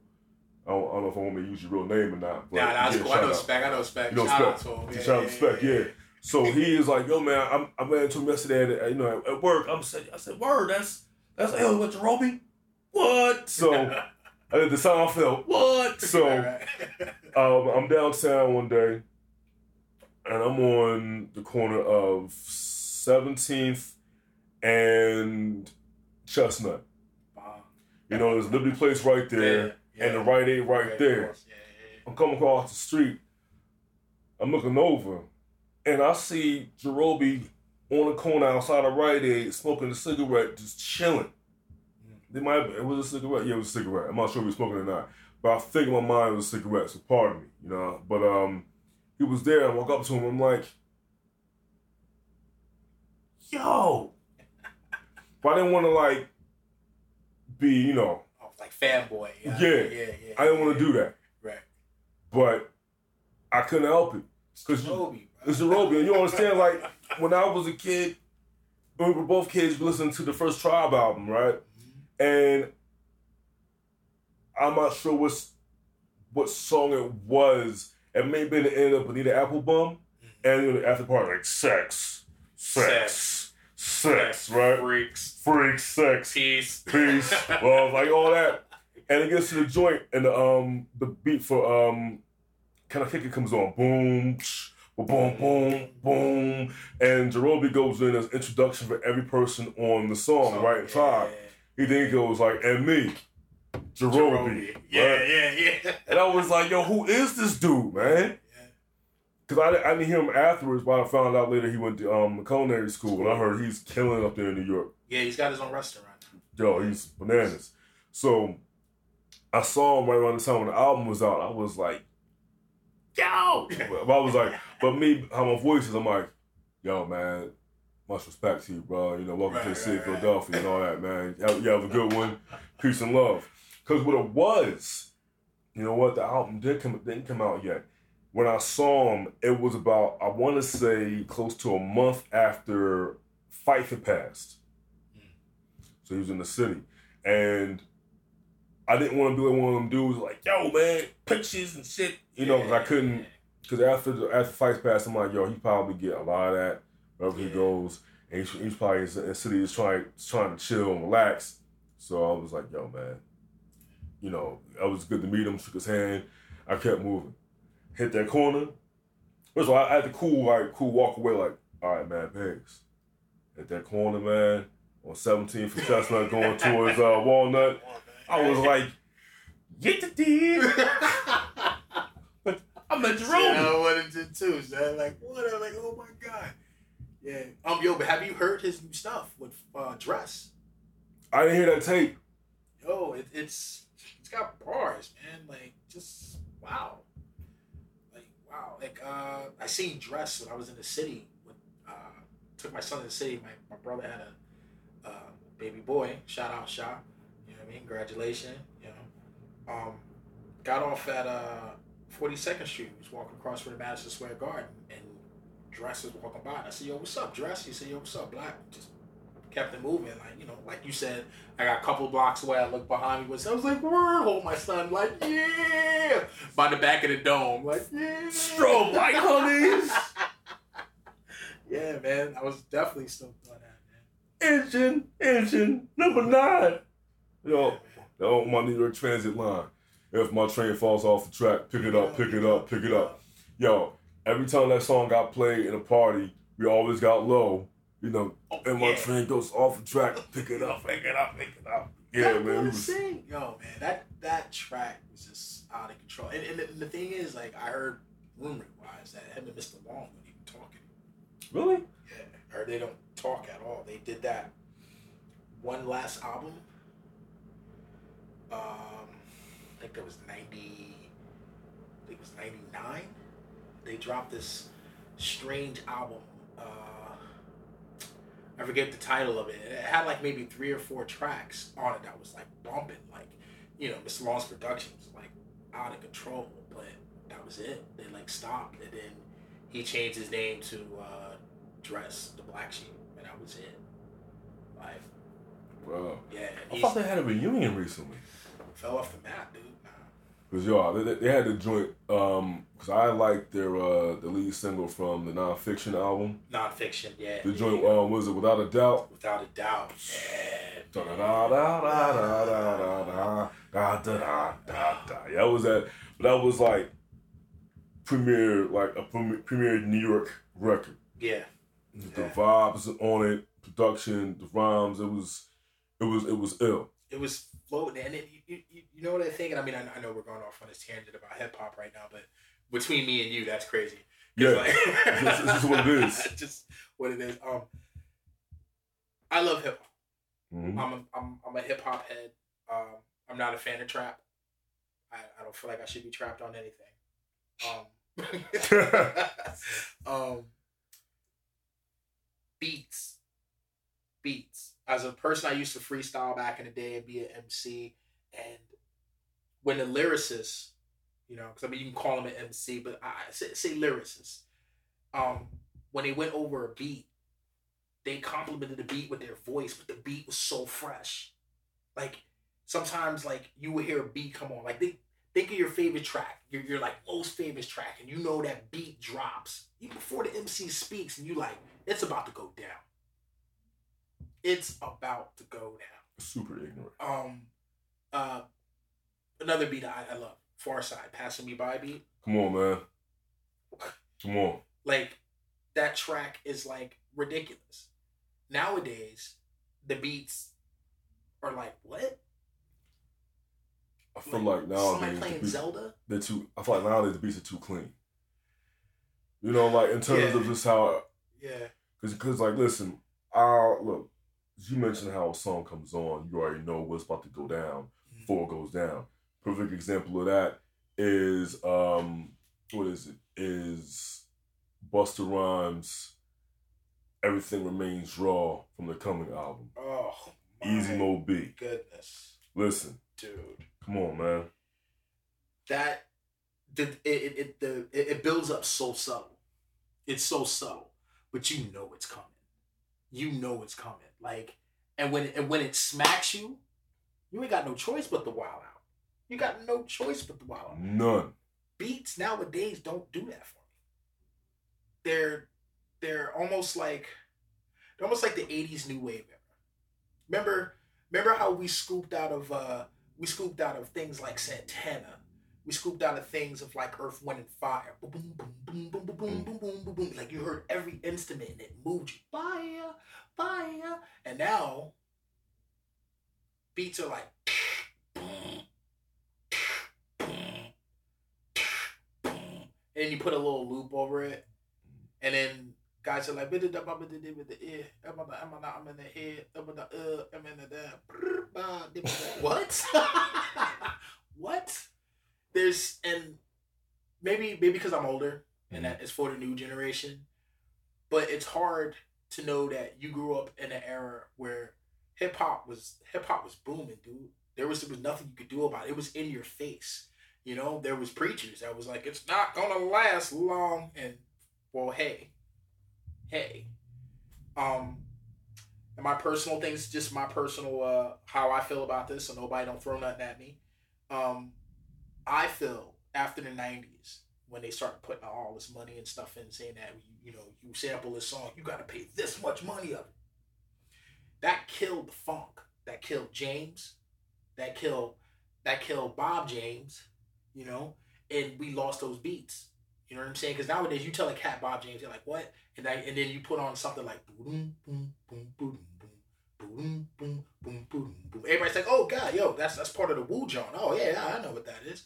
I don't, I don't know if I want me to use your real name or not. But Nah, that's yeah, cool. I know out. Spec. I know Spec. You know Shout out Spec. to him. Yeah, Shout out to Spec, yeah. So he is like, yo, man, I'm, I ran into him yesterday at, you know, at, at work. I'm saying, I said, word, that's, that's, yo, what, Jarobi? What? So, I did the Seinfeld. What? So, um, I'm downtown one day, and I'm on the corner of 17th and Chestnut. Wow. You know, there's Liberty Place right there, Yeah, yeah. and the Rite Aid right Yeah, there. of. Yeah, yeah, I'm coming across the street. I'm looking over, and I see Jarobi on the corner outside of Rite Aid smoking a cigarette, just chilling. They might it was a cigarette. Yeah, it was a cigarette. I'm not sure if he was smoking or not, but I think in my mind it was a cigarette. So pardon me, you know. But um, he was there. I walk up to him. I'm like, yo. But I didn't want to like be, you know, Oh, like fanboy. Yeah, Yeah. yeah, yeah. I didn't want to do that. Right. But I couldn't help it. Cause you, Roby. It's and you understand, like, when I was a kid, we were both kids, we listened to the first Tribe album, right? And I'm not sure what's, what song it was. It may have been the end of Bonita Applebum, and the after part, like, sex, sex, sex, right? Freaks. Freak, sex, Peace. peace, love, like all that. And it gets to the joint, and the um the beat for um kind of kick it comes on, boom, psh, boom, boom, boom, and Jarobi goes in as introduction for every person on the song, right? Yeah. He then goes like, and me, Jarobi, Jarobi. Yeah, right? yeah, yeah. And I was like, yo, who is this dude, man? Because I, I didn't hear him afterwards, but I found out later he went to um, culinary school, and I heard he's killing up there in New York. Yeah, he's got his own restaurant. yo, he's bananas. So I saw him right around the time when the album was out. I was like, yo. But I was like, but me, how my voice is, I'm like, yo, man, much respect to you, bro. You know, welcome to the Right, city of right, right. Philadelphia and all that, man. You have, you have a good one. Peace and love. Because what it was, you know what, the album did come, didn't come out yet. When I saw him, it was about, I want to say, close to a month after Phife had passed. Hmm. So he was in the city. And I didn't want to be like one of them dudes like, yo, man, pictures and shit. You know, because I couldn't, because after the, after Phife passed, I'm like, yo, he probably get a lot of that wherever he goes. And he's, he's probably in the city is trying, trying to chill and relax. So I was like, yo, man, you know, it was good to meet him, shook his hand. I kept moving. Hit that corner. First of all, I had to cool, like, cool walk away, like, all right, man, thanks. Hit that corner, man, on 17th from Chestnut going towards uh, Walnut. I was like, get the deal. I'm at Yeah, Jerome. I wanted to too. So I'm like, what? I'm like, oh my god. Yeah. Um, yo, but have you heard his new stuff with uh, Dres? I didn't hear that tape. Yo, it, it's it's got bars, man. Like, just wow. Like, wow. Like, uh, I seen Dres when I was in the city. When uh, took my son to the city. My, my brother had a uh, baby boy. Shout out, Shaw. Congratulations. You know. Um, got off at uh, 42nd Street. Was walking across from the Madison Square Garden, and Dres was walking by. And I said, "Yo, what's up, Dres?" He said, "Yo, what's up, Black?" Just kept it moving. Like you know, like you said, I got a couple blocks away. I looked behind me. Was I was like, "Word!" Hold my son, like yeah, by the back of the dome, like yeah. Strobe light, honeys. yeah, man. I was definitely stoked on that, man. Engine, engine, number nine. Yo, that on my New York Transit line. If my train falls off the track, pick it up, pick it up, pick it up. Yo, every time that song got played in a party, we always got low. You know, Oh, and my yeah. train goes off the track, pick it up, pick it up, pick it up. Yeah, That man. Was, sing. Yo, man, that that track was just out of control. And, and the, the thing is, like, I heard rumor wise that him and Mista Lawnge weren't even talking. really? Yeah, or they don't talk at all. They did that one last album. Um, I think that was ninety. I think it was ninety nine. They dropped this strange album. Uh, I forget the title of it. It had like maybe three or four tracks on it that was like bumping, like you know, Mista Lawnge's production was like out of control. But that was it. They like stopped, and then he changed his name to uh, Dres the Black Sheep, and that was it. Like, Wow. yeah, I thought they had a reunion recently. fell off the map, dude. Cause yo, they, they had the joint. Um, cause I like their uh the lead single from the nonfiction album. Nonfiction, yeah. The joint um was it without a doubt. Without a doubt. Yeah. Da da da da da da da da da da da da. Yeah, that was that. But that was like premiere, like a premiere, premiere New York record. Yeah. The vibes on it, production, the rhymes. It was, it was, it was ill. It was floating, and it, you, you, you know what I think. And I mean, I, I know we're going off on this tangent about hip hop right now, but between me and you, that's crazy. Yeah, Like, this, this is what it is. just what it is. Um, I love hip hop. Mhm. I'm a, I'm I'm a hip hop head. Um, I'm not a fan of trap. I, I don't feel like I should be trapped on anything. Um, um, beats, beats. As a person, I used to freestyle back in the day and be an MC. And when the lyricist, you know, because I mean you can call him an MC, but I say, say lyricist. Um, when they went over a beat, they complimented the beat with their voice, but the beat was so fresh. Like sometimes, like you would hear a beat come on. Like think, think of your favorite track, your your like most famous track, and you know that beat drops even before the MC speaks, and you like it's about to go down. It's about to go down. Super ignorant. Um, uh, another beat I, I love, Pharcyde, passing me by beat. Come on, man. Come on. Like that track is like ridiculous. Nowadays, the beats are like what? I feel like somebody nowadays the playing beats, Zelda. they're too. I feel like nowadays the beats are too clean. You know, like in terms Yeah. of just how, Yeah, because because like listen, I look. You mentioned how a song comes on, you already know what's about to go down before it goes down. Perfect example of that is um what is it? Is Busta Rhymes Everything Remains Raw from the coming album. Oh, my Easy Mo Bee. goodness, Listen, dude. come on, man. That the it it, it the it, it builds up so subtle. It's so subtle, but you know it's coming. You know it's coming. Like, and when and when it smacks you, you ain't got no choice but to wild out. You got no choice but to wild out. None. beats nowadays don't do that for me. They're they're almost like they're almost like the '80s new wave era. Remember, remember how we scooped out of uh we scooped out of things like Santana. We scooped out of things of like Earth, Wind, and Fire. Boom, boom, boom, boom, boom, boom, boom, boom, boom, boom, boom. Like you heard every instrument and it moved you. Fire, fire. And now beats are like and you put a little loop over it, and then guys are like, "Bit it up, I'm in the with the ear, I'm in the, I'm in the, I'm in the head, I'm in the uh, I'm in the there." Brr, bah, dip, dip. What? what? There's and maybe maybe because I'm older and that is for the new generation, but it's hard to know that you grew up in an era where hip hop was hip hop was booming, dude. There was there was nothing you could do about it. It was in your face. You know, there was preachers that was like, it's not gonna last long. And well, hey, hey, um, and my personal things, just my personal uh how I feel about this, so nobody don't throw nothing at me. Um, I feel after the '90s when they started putting all this money and stuff in, saying that you, know you sample this song, you got to pay this much money of it. That killed the funk. That killed James. That killed that killed Bob James you know, and we lost those beats. You know what I'm saying? Because nowadays you tell a cat Bob James, they're like, what? And I, and then you put on something like boom, boom, boom, boom, boom, boom, boom, boom, boom, boom. Everybody's like, oh god, yo, that's that's part of the Woo John. Oh yeah, I know what that is.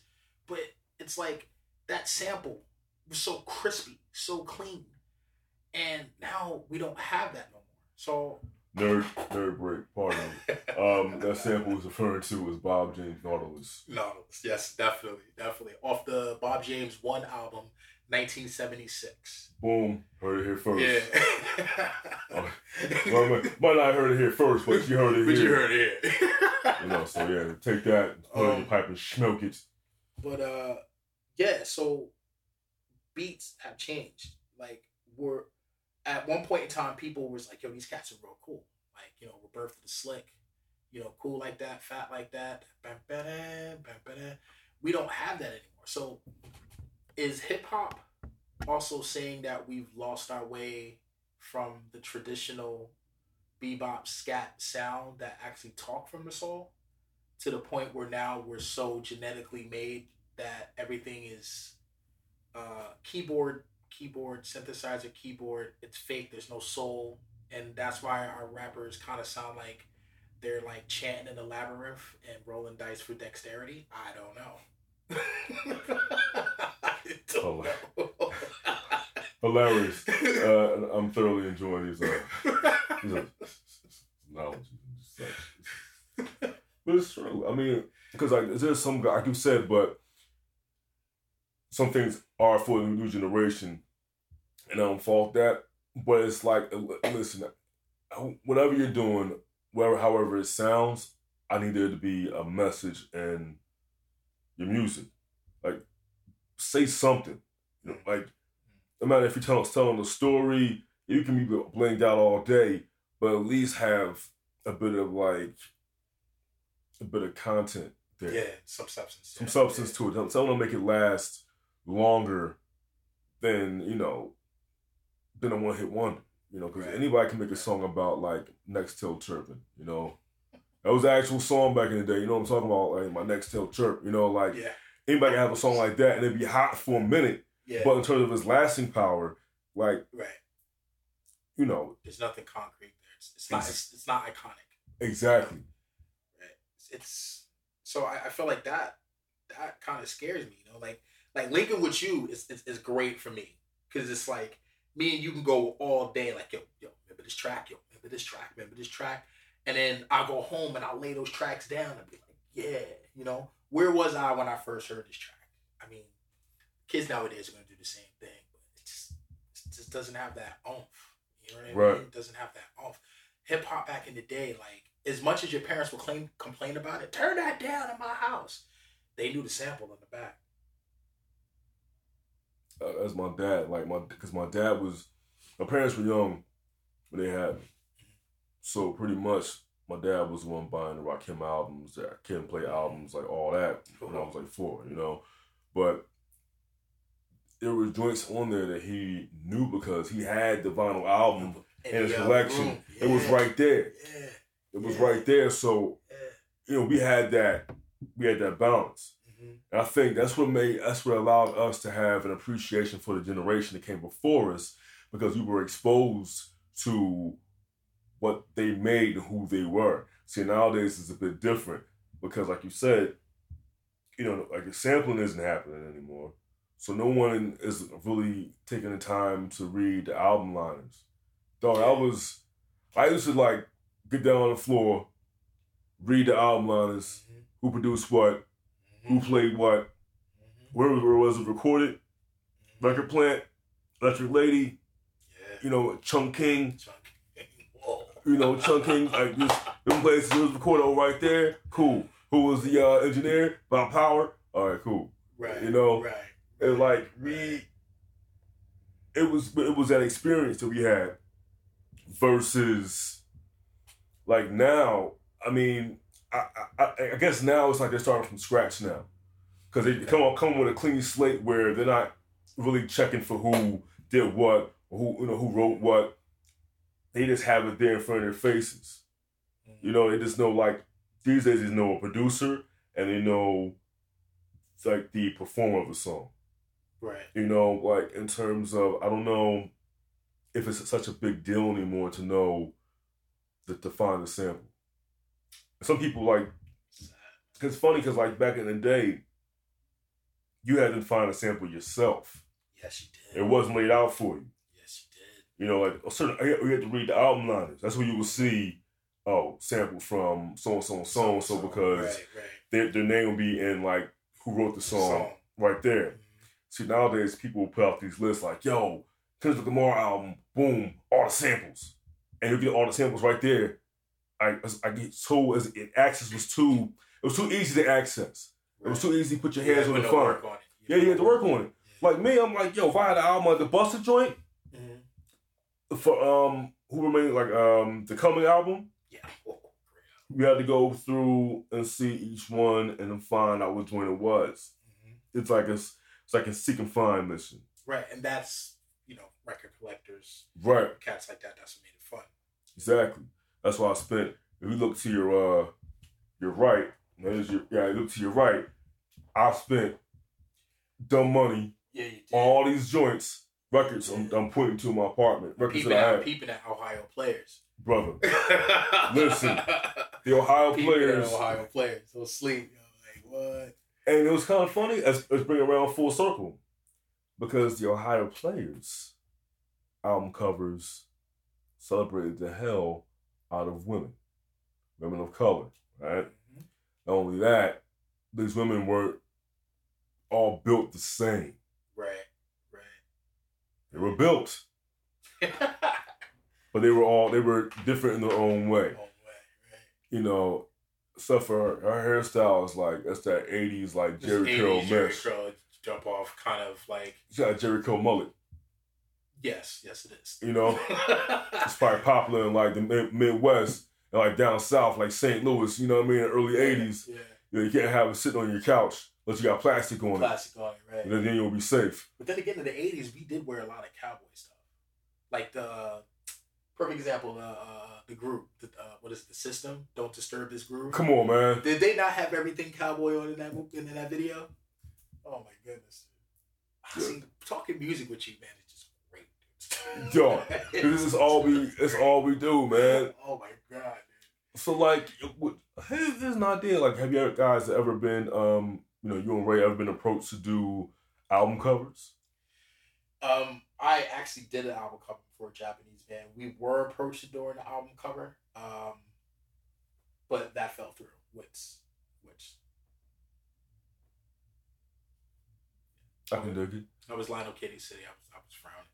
But it's like that sample was so crispy, so clean, and now we don't have that no more. So Nerd, nerd break. Pardon. Um, that sample was referring to was Bob James Nautilus. Nautilus, yes, definitely, definitely off the Bob James One album, 1976. Boom. Heard it here first. Yeah. Oh, Well, might, might not heard it here first, but you heard it but here. you heard it. You know, so yeah, take that, put it in Um, your pipe and smoke it. But uh, yeah. So beats have changed. Like we're at one point in time, people was like, "Yo, these cats are real cool." Like you know, of the Slick. You know, cool like that, fat like that. We don't have that anymore. So is hip hop also saying that we've lost our way from the traditional bebop scat sound that actually talk from the soul to the point where now we're so genetically made that everything is uh, keyboard keyboard synthesizer keyboard it's fake there's no soul and that's why our rappers kind of sound like they're like chanting in the labyrinth and rolling dice for dexterity i don't know I don't know. Hilarious. Uh, I'm thoroughly enjoying these. Uh, these analogies and such. But it's true. I mean, because like there's some like you said, but some things are for the new generation, and I don't fault that. But it's like, uh, listen, whatever you're doing, whatever, however it sounds, I need there to be a message in your music. Like, say something. You know, like, no matter if you're telling, telling a story, you can be blanked out all day, but at least have a bit of like a bit of content there. Yeah, some substance. Some yeah, substance yeah. to it. Tell tell them to make it last longer than, you know, than a one hit wonder. You know, because Right. anybody can make a song about like next tail chirping, you know. That was the actual song back in the day, you know what I'm talking about? Like my next tail chirp, you know, like Yeah, anybody can have a song like that and it'd be hot for a minute, yeah. but in terms of its lasting power, like, right. you know, There's nothing concrete there. It's, it's not. It's, it's not iconic. exactly. It's, so I, I feel like that that kind of scares me. You know, like like linking with you is is, is great for me because it's like me and you can go all day. Like yo yo, remember this track? Yo, remember this track? Remember this track? And then I'll go home and I'll lay those tracks down and be like, yeah, you know, where was I when I first heard this track? I mean, kids nowadays are gonna do the same thing, but it just it just doesn't have that oomph. You know what I mean? Right. It doesn't have that oomph. Hip hop back in the day, like as much as your parents will claim complain about it, turn that down in my house. They knew the sample in the back. uh, as my dad. Like my, because my dad was, my parents were young when they had me, so pretty much my dad was the one buying the Rakim albums, the and Play albums, like all that when I was like four, you know. But there were joints on there that he knew because he had the vinyl album in his uh, collection. room. It was right there. Yeah, It was Yeah. right there. So yeah. you know, we had that, we had that balance. hmm And I think that's what made that's what allowed us to have an appreciation for the generation that came before us because we were exposed to what they made and who they were. See, nowadays it's a bit different because, like you said, you know, like the sampling isn't happening anymore. So no one is really taking the time to read the album liners. Dog, I was, I used to like get down on the floor, read the album liners, Mhm. who produced what, who Mhm. played what, Mhm. where, where was it recorded, record plant, Electric Lady, Yeah. you know, Chung King, Chunk. Whoa. you know, Chung King, like this, them places it was recorded all right there, cool. Who was the uh, engineer? Bob Power, all right, cool. Right. You know, Right. And like we, it was it was that experience that we had versus like now. I mean, I I, I guess now it's like they're starting from scratch now because they come on come with a clean slate where they're not really checking for who did what, who you know who wrote what. They just have it there in front of their faces. Mm-hmm. You know, they just know like these days they know a producer and they know like the performer of a song. Right. You know, like in terms of I don't know if it's such a big deal anymore to know that to find a sample. Some people like it's funny because like back in the day, you had to find a sample yourself. Yes, you did. It wasn't laid out for you. Yes, you did. You know, like a certain you had to read the album liners. That's where you will see, oh, sample from so and so and so and so because right, right. their, their name will be in like who wrote the song Song. right there. Mhm. See, nowadays people will put out these lists like, yo, Kendrick Lamar album, boom, all the samples. And you get all the samples right there. I, I get so as it access was too it was too easy to access. It was too easy to put your hands Yeah, on the no phone. on it. Yeah, you had to work on it. Like me, I'm like, yo, if I had an album like the Busta joint Mhm. for um who remained like um the coming album, Yeah. We had to go through and see each one and then find out which one it was. Mhm. It's like a it's like a seek and find mission. Right, and that's you know record collectors, Right. cats like that. That's what made it fun. Exactly. That's why I spent. If you look to your uh your right, there's your yeah. Look to your right. I spent dumb money Yeah, on all these joints, records. I'm, I'm putting to my apartment. Records peeping that I at have, peeping at Ohio players. brother. Listen, The Ohio peeping players, at Ohio players. So sleep. Yo, like what? and it was kind of funny. Let's, let's bring it around full circle, because the Ohio players album covers celebrated the hell out of women, women of color, right? Mhm. Not only that, these women were all built the same. Right, right. They were built, but they were all they were different in their own way. Wrong way, right. You know, except for her, her hairstyle is like that's that '80s like Jheri Curl 80s Jerry mesh. Curl jump off, kind of like She got a Jheri Curl mullet. Yes, yes, it is. You know, it's probably popular in like the mid- Midwest and like down south, like St. Louis. You know what I mean? In the early '80s, Yeah, you, know, you can't have it sitting on your couch unless you got plastic on it. classic on it, right? And then you'll be safe. But then again, in the '80s, we did wear a lot of cowboy stuff, like the perfect example, uh, uh, the group, the, uh, what is it, the system? Don't disturb this groove. Come on, man. Did they not have everything cowboy on in that in that video? Oh my goodness! I Yeah. see talking music with you, man, it's just great. Yo, This is all we. It's all we do, man. Oh my god, So like, here's, here's an idea. Like, have you ever guys ever been, um, you know, you and Ray ever been approached to do album covers? Um, I actually did an album cover for a Japanese band. We were approached during the album cover, um, but that fell through. Which, which I can dig it. I was Lionel Kiddie City. I was I was frowning.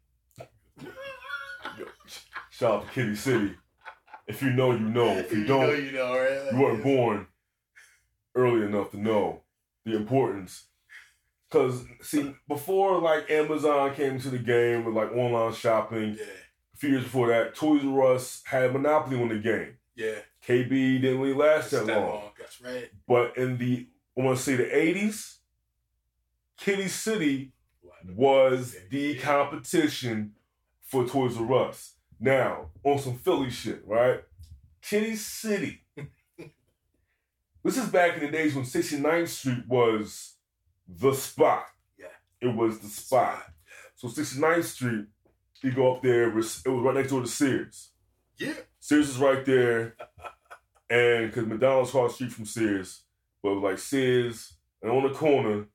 Shout out to Kiddie City. If you know, you know. If you know, don't, you know, right? you weren't born early enough to know the importance. Cause see, before like Amazon came to the game with like online shopping, Yeah, a few years before that, Toys R Us had monopoly on the game. yeah. KB didn't really last That's that long. That's right. But in the I want to say the 80s, Kiddie City was the competition for Toys R Us. Now, on some Philly shit, right? Kiddie City. this is back in the days when 69th Street was the spot. Yeah. It was the spot. So 69th Street, you go up there, it was right next door to Sears. Yeah. Sears is right there. And because McDonald's across the street from Sears, but it was like Sears, and on the corner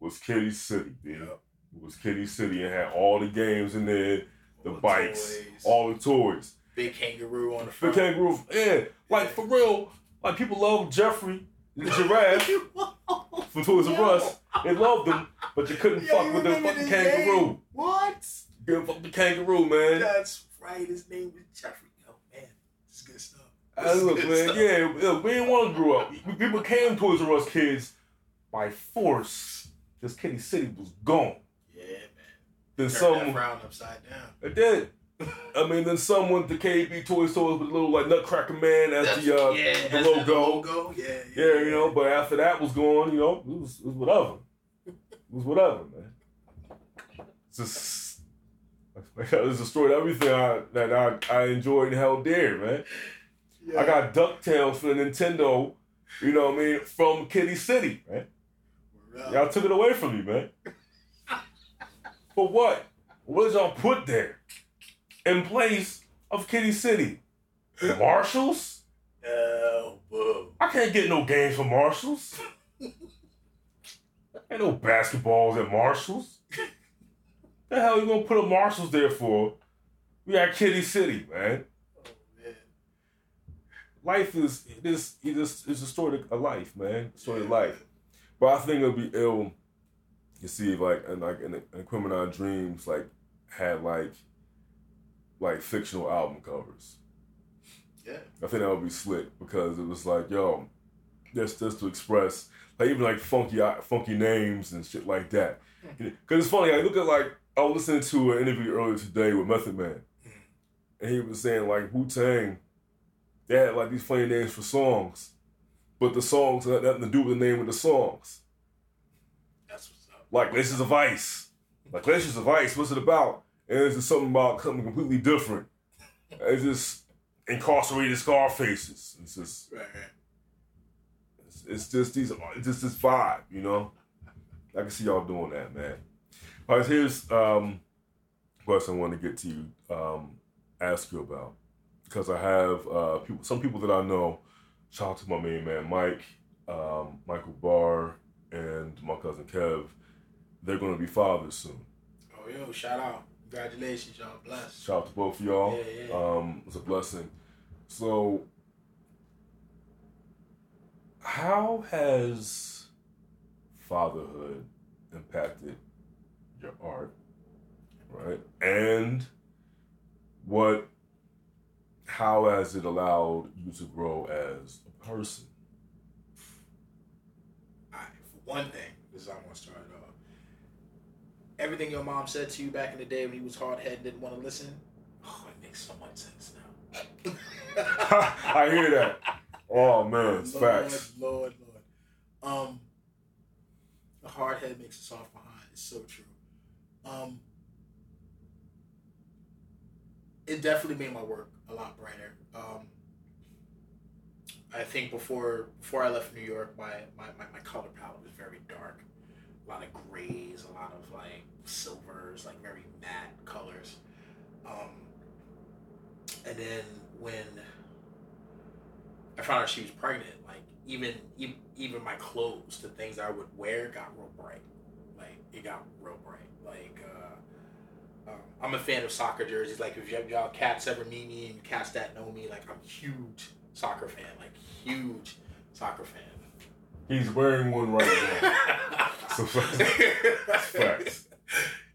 was Kiddie City, Yeah. It was Kiddie City and had all the games in there, the the bikes, toys. all the toys. Big kangaroo on the front. kangaroo, yeah, like for real, like people love Geoffrey, the giraffe for Toys R Us. They loved them, but you couldn't Yo, fuck you with the fucking kangaroo. name? What? You couldn't fuck the kangaroo, man. That's right. His name was Geoffrey. Oh man, this is good stuff. Hey, This is look, man, stuff. yeah, we didn't want to grow up. We became Toys R Us kids by force. This Kiddie City was gone. Yeah, man. Then Turn that someone, frown upside down. it did. I mean, then someone to KB Toy Stores with a little like Nutcracker Man as That's- the uh, yeah, the has logo. that logo. Yeah, yeah. Yeah, you know. But after that was gone, you know, it was, it was whatever. It was whatever, man. It's just, it just destroyed everything I, that I, I enjoyed and held dear, man. Yeah. I got DuckTales for the Nintendo, you know what I mean, from Kiddie City, man. Word. Y'all took it away from me, man. For what? What did y'all put there in place of Kiddie City? Marshalls? Boo. I can't get no games from Marshalls. Ain't no basketballs at Marshalls. The hell you gonna put a Marshalls there for? We got Kiddie City, man. Oh man. Life is it is it is it's a story of life, man. Story of life. But I think it'll be ill to see if like and like in the, in Aquemini Dreams like had like like fictional album covers. Yeah. I think that would be slick because it was like, yo, just just to express like even like funky uh, funky names and shit like that. Hmm. Because it's funny, I look at like I was listening to an interview earlier today with Method Man, hmm. and he was saying like Wu Tang they had like these funny names for songs, but the songs had nothing to do with the name of the songs. That's this is a vice. Like this is a vice. What's it about? And it's just something about something completely different. It's just incarcerated scar faces. It's just it's, it's just these it's just this vibe, you know? I can see y'all doing that, man. All right, here's um question I want to get to you, um, ask you about. Because I have uh people some people that I know, shout out to my main man Mike, um, Michael Barr, and my cousin Kev, they're gonna be fathers soon. Oh, yo, shout out. Congratulations, y'all. Blessed. Shout out to both of y'all. Yeah, yeah. Um, it's a blessing. So, how has fatherhood impacted your art, right? And what? How has it allowed you to grow as a person? All right, for one thing, this is how I'm gonna start. Everything your mom said to you back in the day when you was hard headed, didn't want to listen. Oh, it makes so much sense now. I hear that. Oh man, it's Lord, facts. Lord, Lord. Um, a hard head makes a soft behind. It's so true. Um, it definitely made my work a lot brighter. Um, I think before before I left New York, my, my, my, my color palette was very dark. A lot of grays, a lot of like silvers, like very matte colors. Um, and then when I found out she was pregnant, like even even, my clothes, the things I would wear, got real bright. Like it got real bright. Like uh, um, I'm a fan of soccer jerseys. Like if y'all cats ever meet me and cats that know me, like I'm huge soccer fan. Like huge soccer fan. He's wearing one right now. So facts.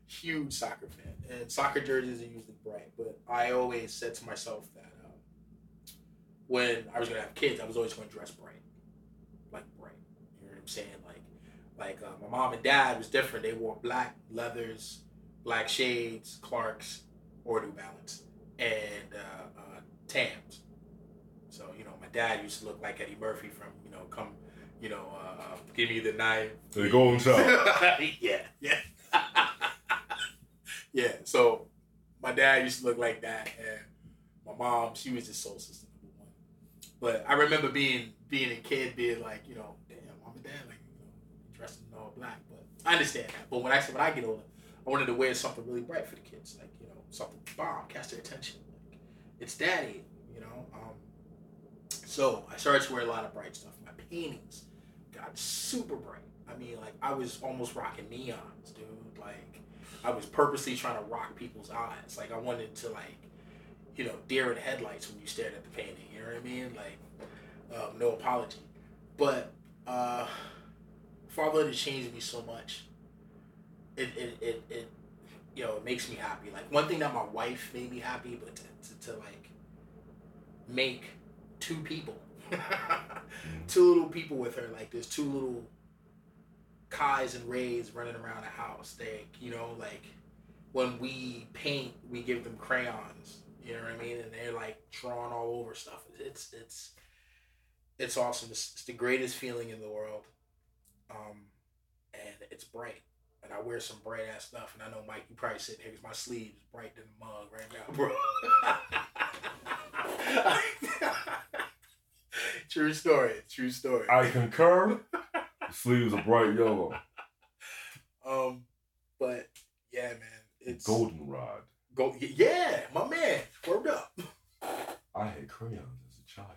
Huge soccer fan, and soccer jerseys are usually bright. But I always said to myself that um, when I was gonna have kids, I was always gonna dress bright, like bright. You know what I'm saying? Like, like uh, my mom and dad was different. They wore black leathers, black shades, Clarks, or New Balance, and uh, uh, Tams. So you know, my dad used to look like Eddie Murphy from you know come, you know, uh, uh, give me the knife. The golden child. yeah, yeah, yeah. So my dad used to look like that, and my mom, she was just soul system number one. But I remember being being a kid, being like, you know, damn, mom and dad, like, you know, dressed in all black. But I understand that. But when I said when I get older, I wanted to wear something really bright for the kids, like you know, something bomb, catch their attention. Like, it's daddy, you know. Um, so I started to wear a lot of bright stuff. My paintings got super bright. I mean, like I was almost rocking neons, dude. Like I was purposely trying to rock people's eyes. Like I wanted to like, you know, deer in headlights when you stared at the painting. You know what I mean? Like, um, no apology. But uh, fatherhood has changed me so much. It it, it it you know it makes me happy. Like one thing that my wife made me happy, but to, to, to like make two people, two little people with her. Like there's two little Kais and Rays running around the house. They, you know, like when we paint, we give them crayons. You know what I mean? And they're like drawing all over stuff. It's it's it's awesome. It's, it's the greatest feeling in the world. Um, and it's bright. And I wear some bright ass stuff. And I know Mike, you probably sitting here because my sleeves bright than the mug right now, bro. true story. True story. I concur. The sleeves are bright yellow. Um, but yeah, man, it's Goldenrod. Go, yeah, my man, word up. I had crayons as a child.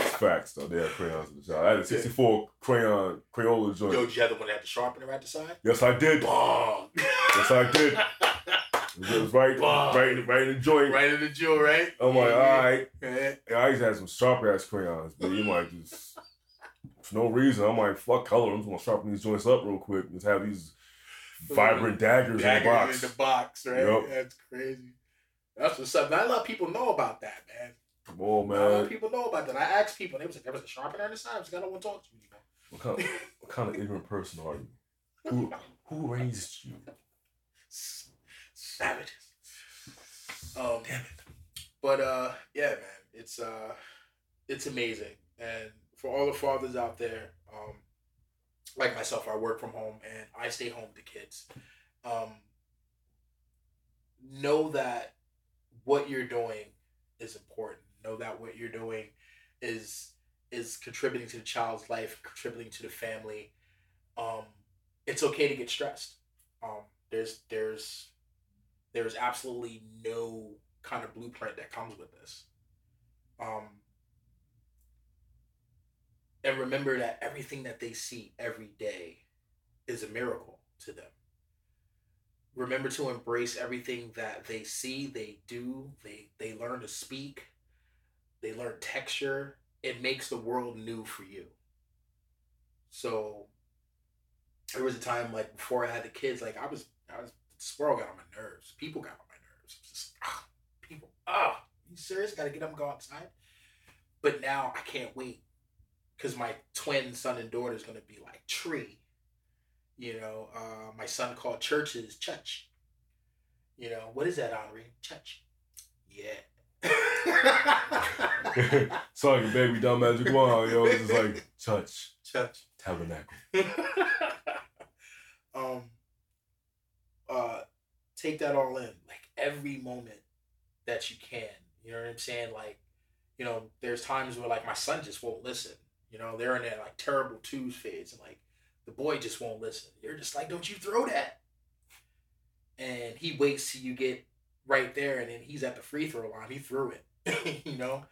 it's facts though. They had crayons as a child. I had a 64 crayon Crayola joint. Yo, did you have the one that had the sharpener at the side? Yes, I did. Bong. Yes, I did. Right, Wow. right, right in the joint. right in the jewel, right? I'm like, all right. Yeah. I used to have some sharp ass crayons, but you might just for no reason. I'm like, fuck color. I'm just gonna sharpen these joints up real quick. Just have these vibrant daggers in the box. in the box, right? Yup. That's crazy. That's what's up. Not a lot of people know about that, man. Come on, man. Not a lot of people know about that. I asked people, and they was like, there was a sharpener on the side. I was like, I don't want to talk to you anymore. What kind, of, what kind of ignorant person are you? Who who raised you? Savages. Um, Damn it. But uh, yeah, man, it's uh, it's amazing. And for all the fathers out there, um, like myself, I work from home and I stay home with the kids. Um, know that what you're doing is important. Know that what you're doing is is contributing to the child's life, contributing to the family. Um, it's okay to get stressed. Um, there's there's there's absolutely no kind of blueprint that comes with this. Um, and remember that everything that they see every day is a miracle to them. Remember to embrace everything that they see, they do, they they learn to speak, they learn texture. It makes the world new for you. So there was a time like before I had the kids, like I was I was squirrel got on my nerves. People got on my nerves. Just, ah, people, ah, you serious? Got to get them go outside. But now I can't wait because my twin son and daughter is going to be like tree. You know, uh, my son called churches church. You know, what is that, Henri? Church. Yeah. it's like baby dumb magic wand, yo. It's just like church. Church. Tabernacle. um uh take that all in. Like every moment that you can. You know what I'm saying? Like, you know, there's times where like my son just won't listen. You know, they're in that like terrible twos phase, and like the boy just won't listen. You're just like, don't you throw that? And he waits till you get right there, and then he's at the free throw line. He threw it. you know,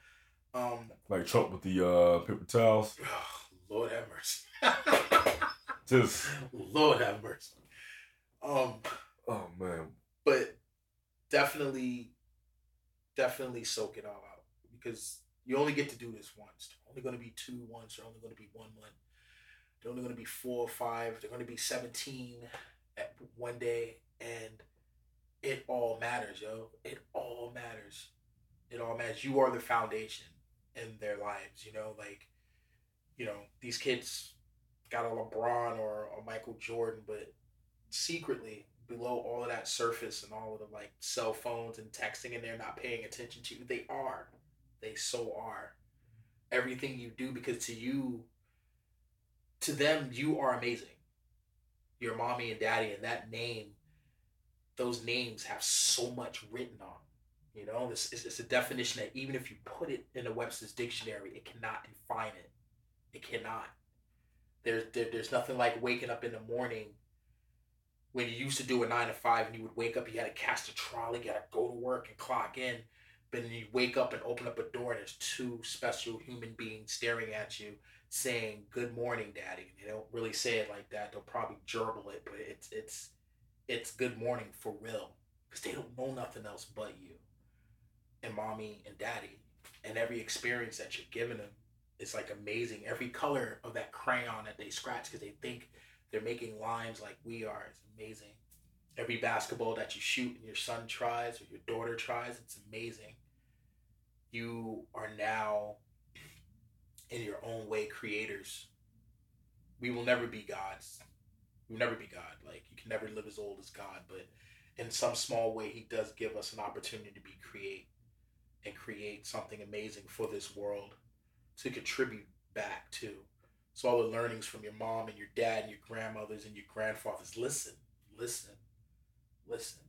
um, like Trump with the uh, paper towels. Lord have mercy. just Lord have mercy. Um. Oh man. But definitely, definitely soak it all out because you only get to do this once. They're only going to be two once. They're only going to be one month. They're only going to be four or five. They're going to be 17 at one day. And it all matters, yo. It all matters. It all matters. You are the foundation in their lives, you know? Like, you know, these kids got a LeBron or a Michael Jordan, but secretly, below all of that surface and all of the like cell phones and texting and they're not paying attention to, you. they are. They so are. Everything you do because to you, to them, you are amazing. Your mommy and daddy and that name, those names have so much written on. You know, this is it's a definition that even if you put it in a Webster's dictionary, it cannot define it. It cannot. There's there, there's nothing like waking up in the morning when you used to do a nine to five and you would wake up, you had to catch the trolley, you had to go to work and clock in. But then you wake up and open up a door and there's two special human beings staring at you saying, Good morning, Daddy. They don't really say it like that. They'll probably gerbil it, but it's it's it's good morning for real. Because they don't know nothing else but you. And mommy and daddy. And every experience that you're giving them is like amazing. Every color of that crayon that they scratch because they think they're making lines like we are. It's amazing. Every basketball that you shoot and your son tries or your daughter tries, it's amazing. You are now, in your own way, creators. We will never be gods. We'll never be God. Like, you can never live as old as God, but in some small way, He does give us an opportunity to be create and create something amazing for this world to contribute back to. So all the learnings from your mom and your dad and your grandmothers and your grandfathers, listen, listen, listen.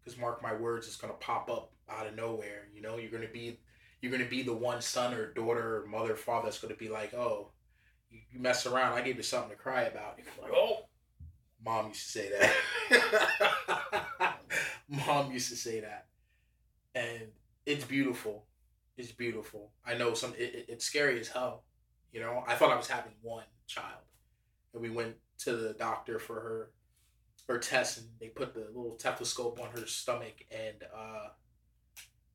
Because mark my words, it's gonna pop up out of nowhere. You know, you're gonna be you're gonna be the one son or daughter or mother or father that's gonna be like, oh, you, you mess around, I gave you something to cry about. You're like, oh, mom used to say that. mom used to say that, and it's beautiful. It's beautiful. I know some. It, it, it's scary as hell you know, I thought I was having one child, and we went to the doctor for her her test, and they put the little stethoscope on her stomach, and uh,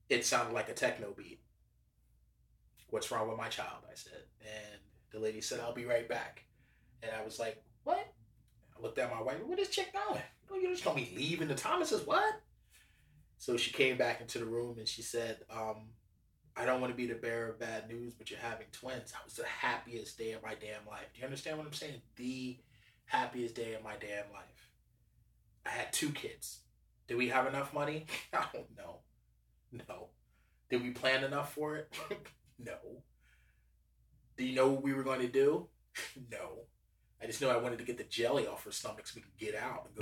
it sounded like a techno beat. What's wrong with my child? I said, and the lady said, "I'll be right back," and I was like, "What?" I looked at my wife. Where this chick going? Oh, you just gonna be leaving the Thomases? What? So she came back into the room and she said, um, I don't want to be the bearer of bad news, but you're having twins. That was the happiest day of my damn life. Do you understand what I'm saying? The happiest day of my damn life. I had two kids. Did we have enough money? I don't know. No. Did we plan enough for it? no. Do you know what we were going to do? no. I just know I wanted to get the jelly off her stomach so we could get out and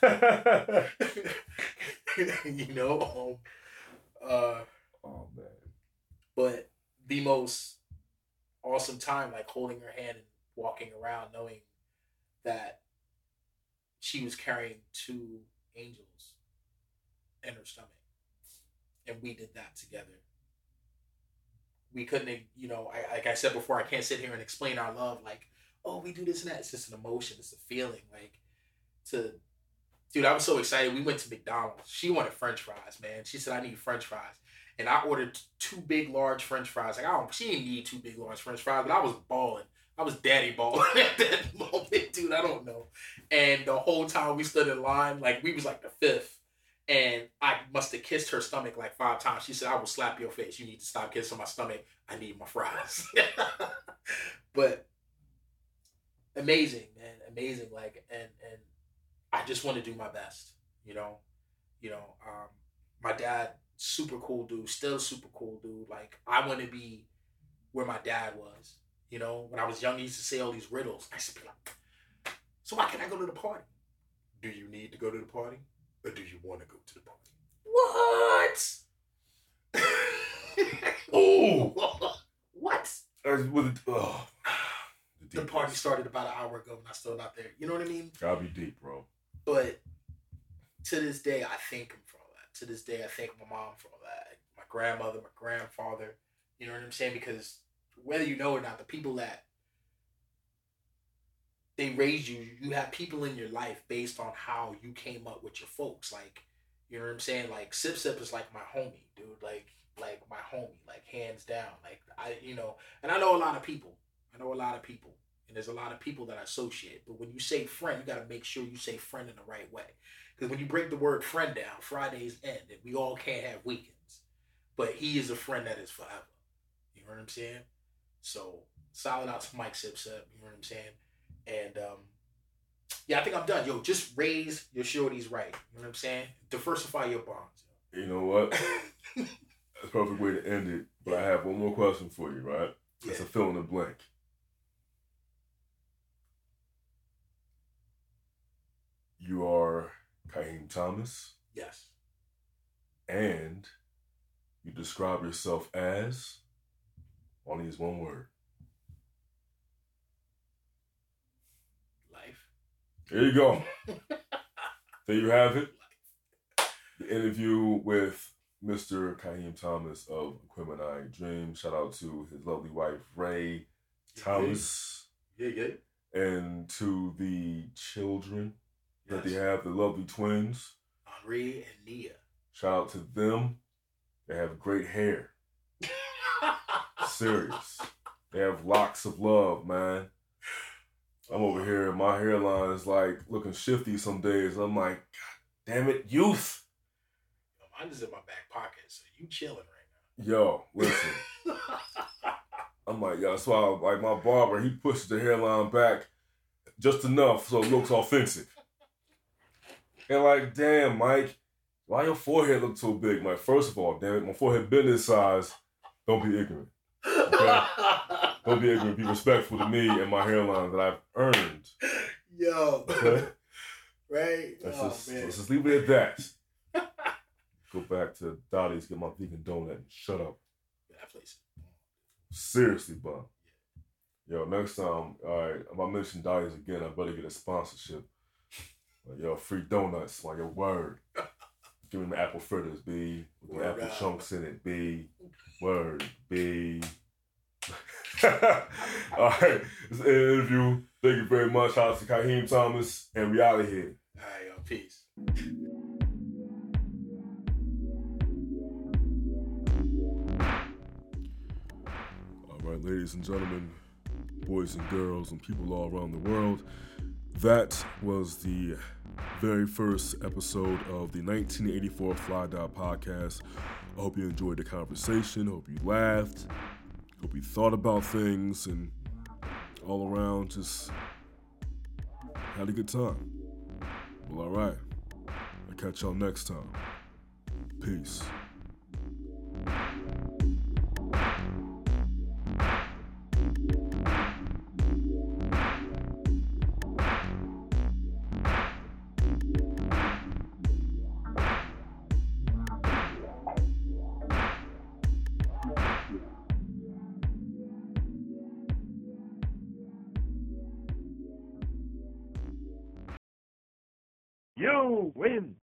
go. you know, um, uh, oh man. But the most awesome time, like holding her hand and walking around, knowing that she was carrying two angels in her stomach, and we did that together we couldn't, you know, I, like I said before, I can't sit here and explain our love like, oh, we do this and that. It's just an emotion. It's a feeling. Like, to, dude, I was so excited. We went to McDonald's. She wanted French fries, man. She said, I need French fries. And I ordered two big, large French fries. Like, I don't, she didn't need two big, large French fries, but I was balling. I was daddy balling at that moment, dude. I don't know. And the whole time we stood in line, like, we was like the fifth and I must have kissed her stomach like five times. She said, I will slap your face. You need to stop kissing my stomach. I need my fries. but amazing, man. Amazing. Like and just want to do my best, you know. You know, um, my dad, super cool dude, still super cool dude. Like I want to be where my dad was. You know, when I was young, he used to say all these riddles. I used to be like, so why can't I go to the party? Do you need to go to the party? or do you want to go to the party? What? oh, what? with, oh, the, the party started about an hour ago and I'm still not there. You know what I mean? Gotta be deep, bro. But to this day, I thank him for all that. To this day, I thank my mom for all that. My grandmother, my grandfather. You know what I'm saying? Because whether you know or not, the people that they raised you. You have people in your life based on how you came up with your folks. Like, you know what I'm saying? Like Sip Sip is like my homie, dude. Like, like my homie, like hands down. Like I, you know, and I know a lot of people. I know a lot of people, and there's a lot of people that I associate. But when you say friend, you got to make sure you say friend in the right way. Because when you break the word friend down, Fridays end, and we all can't have weekends. But he is a friend that is forever. You know what I'm saying? So solid out to Mike Sip Sip. You know what I'm saying? And um, yeah, I think I'm done. Yo, just raise your shorties right. You know what I'm saying? Diversify your bonds. You know what? That's a perfect way to end it. But I have one more question for you, right? Yeah. It's a fill in the blank. You are Kaheem Thomas. Yes. And you describe yourself as only is one word. Life. There you go. there you have it. The interview with Mr. Kaheem Thomas of Aquemini Dream. Shout out to his lovely wife, Ray Thomas. Yeah, yeah. And to the children yes. that they have, the lovely twins. Henri and Nia. Shout out to them. They have great hair. Serious. They have locks of love, man. I'm over here, my hairline is like looking shifty some days. I'm like, God damn it, youth. Yo, mine is in my back pocket, so you chilling right now. Yo, listen. I'm like, yo, that's why like my barber, he pushes the hairline back just enough so it looks offensive. And like, damn, Mike, why your forehead look so big? Like, first of all, damn it, my forehead been this size. Don't be ignorant. Okay? Don't be ignorant. Be respectful to me and my hairline that I've earned. Yo. Okay? right? Let's, oh, just, let's just leave it at that. Go back to Dottie's, get my vegan donut, and shut up. That place. Seriously, bum. Yo, next time, all right, if I mention Dottie's again, I better get a sponsorship. Like, yo, free donuts, like your word. Give me the apple fritters, B. With the apple out. chunks in it, B. Word, B. All right, this interview. Thank you very much. Out to Kaheem Thomas, and we out of here. All right, yo, peace. All right, ladies and gentlemen, boys and girls, and people all around the world, that was the very first episode of the 1984 Fly Die podcast. I hope you enjoyed the conversation. Hope you laughed. Hope you thought about things and all around just had a good time. Well, all right. I'll catch y'all next time. Peace. Win.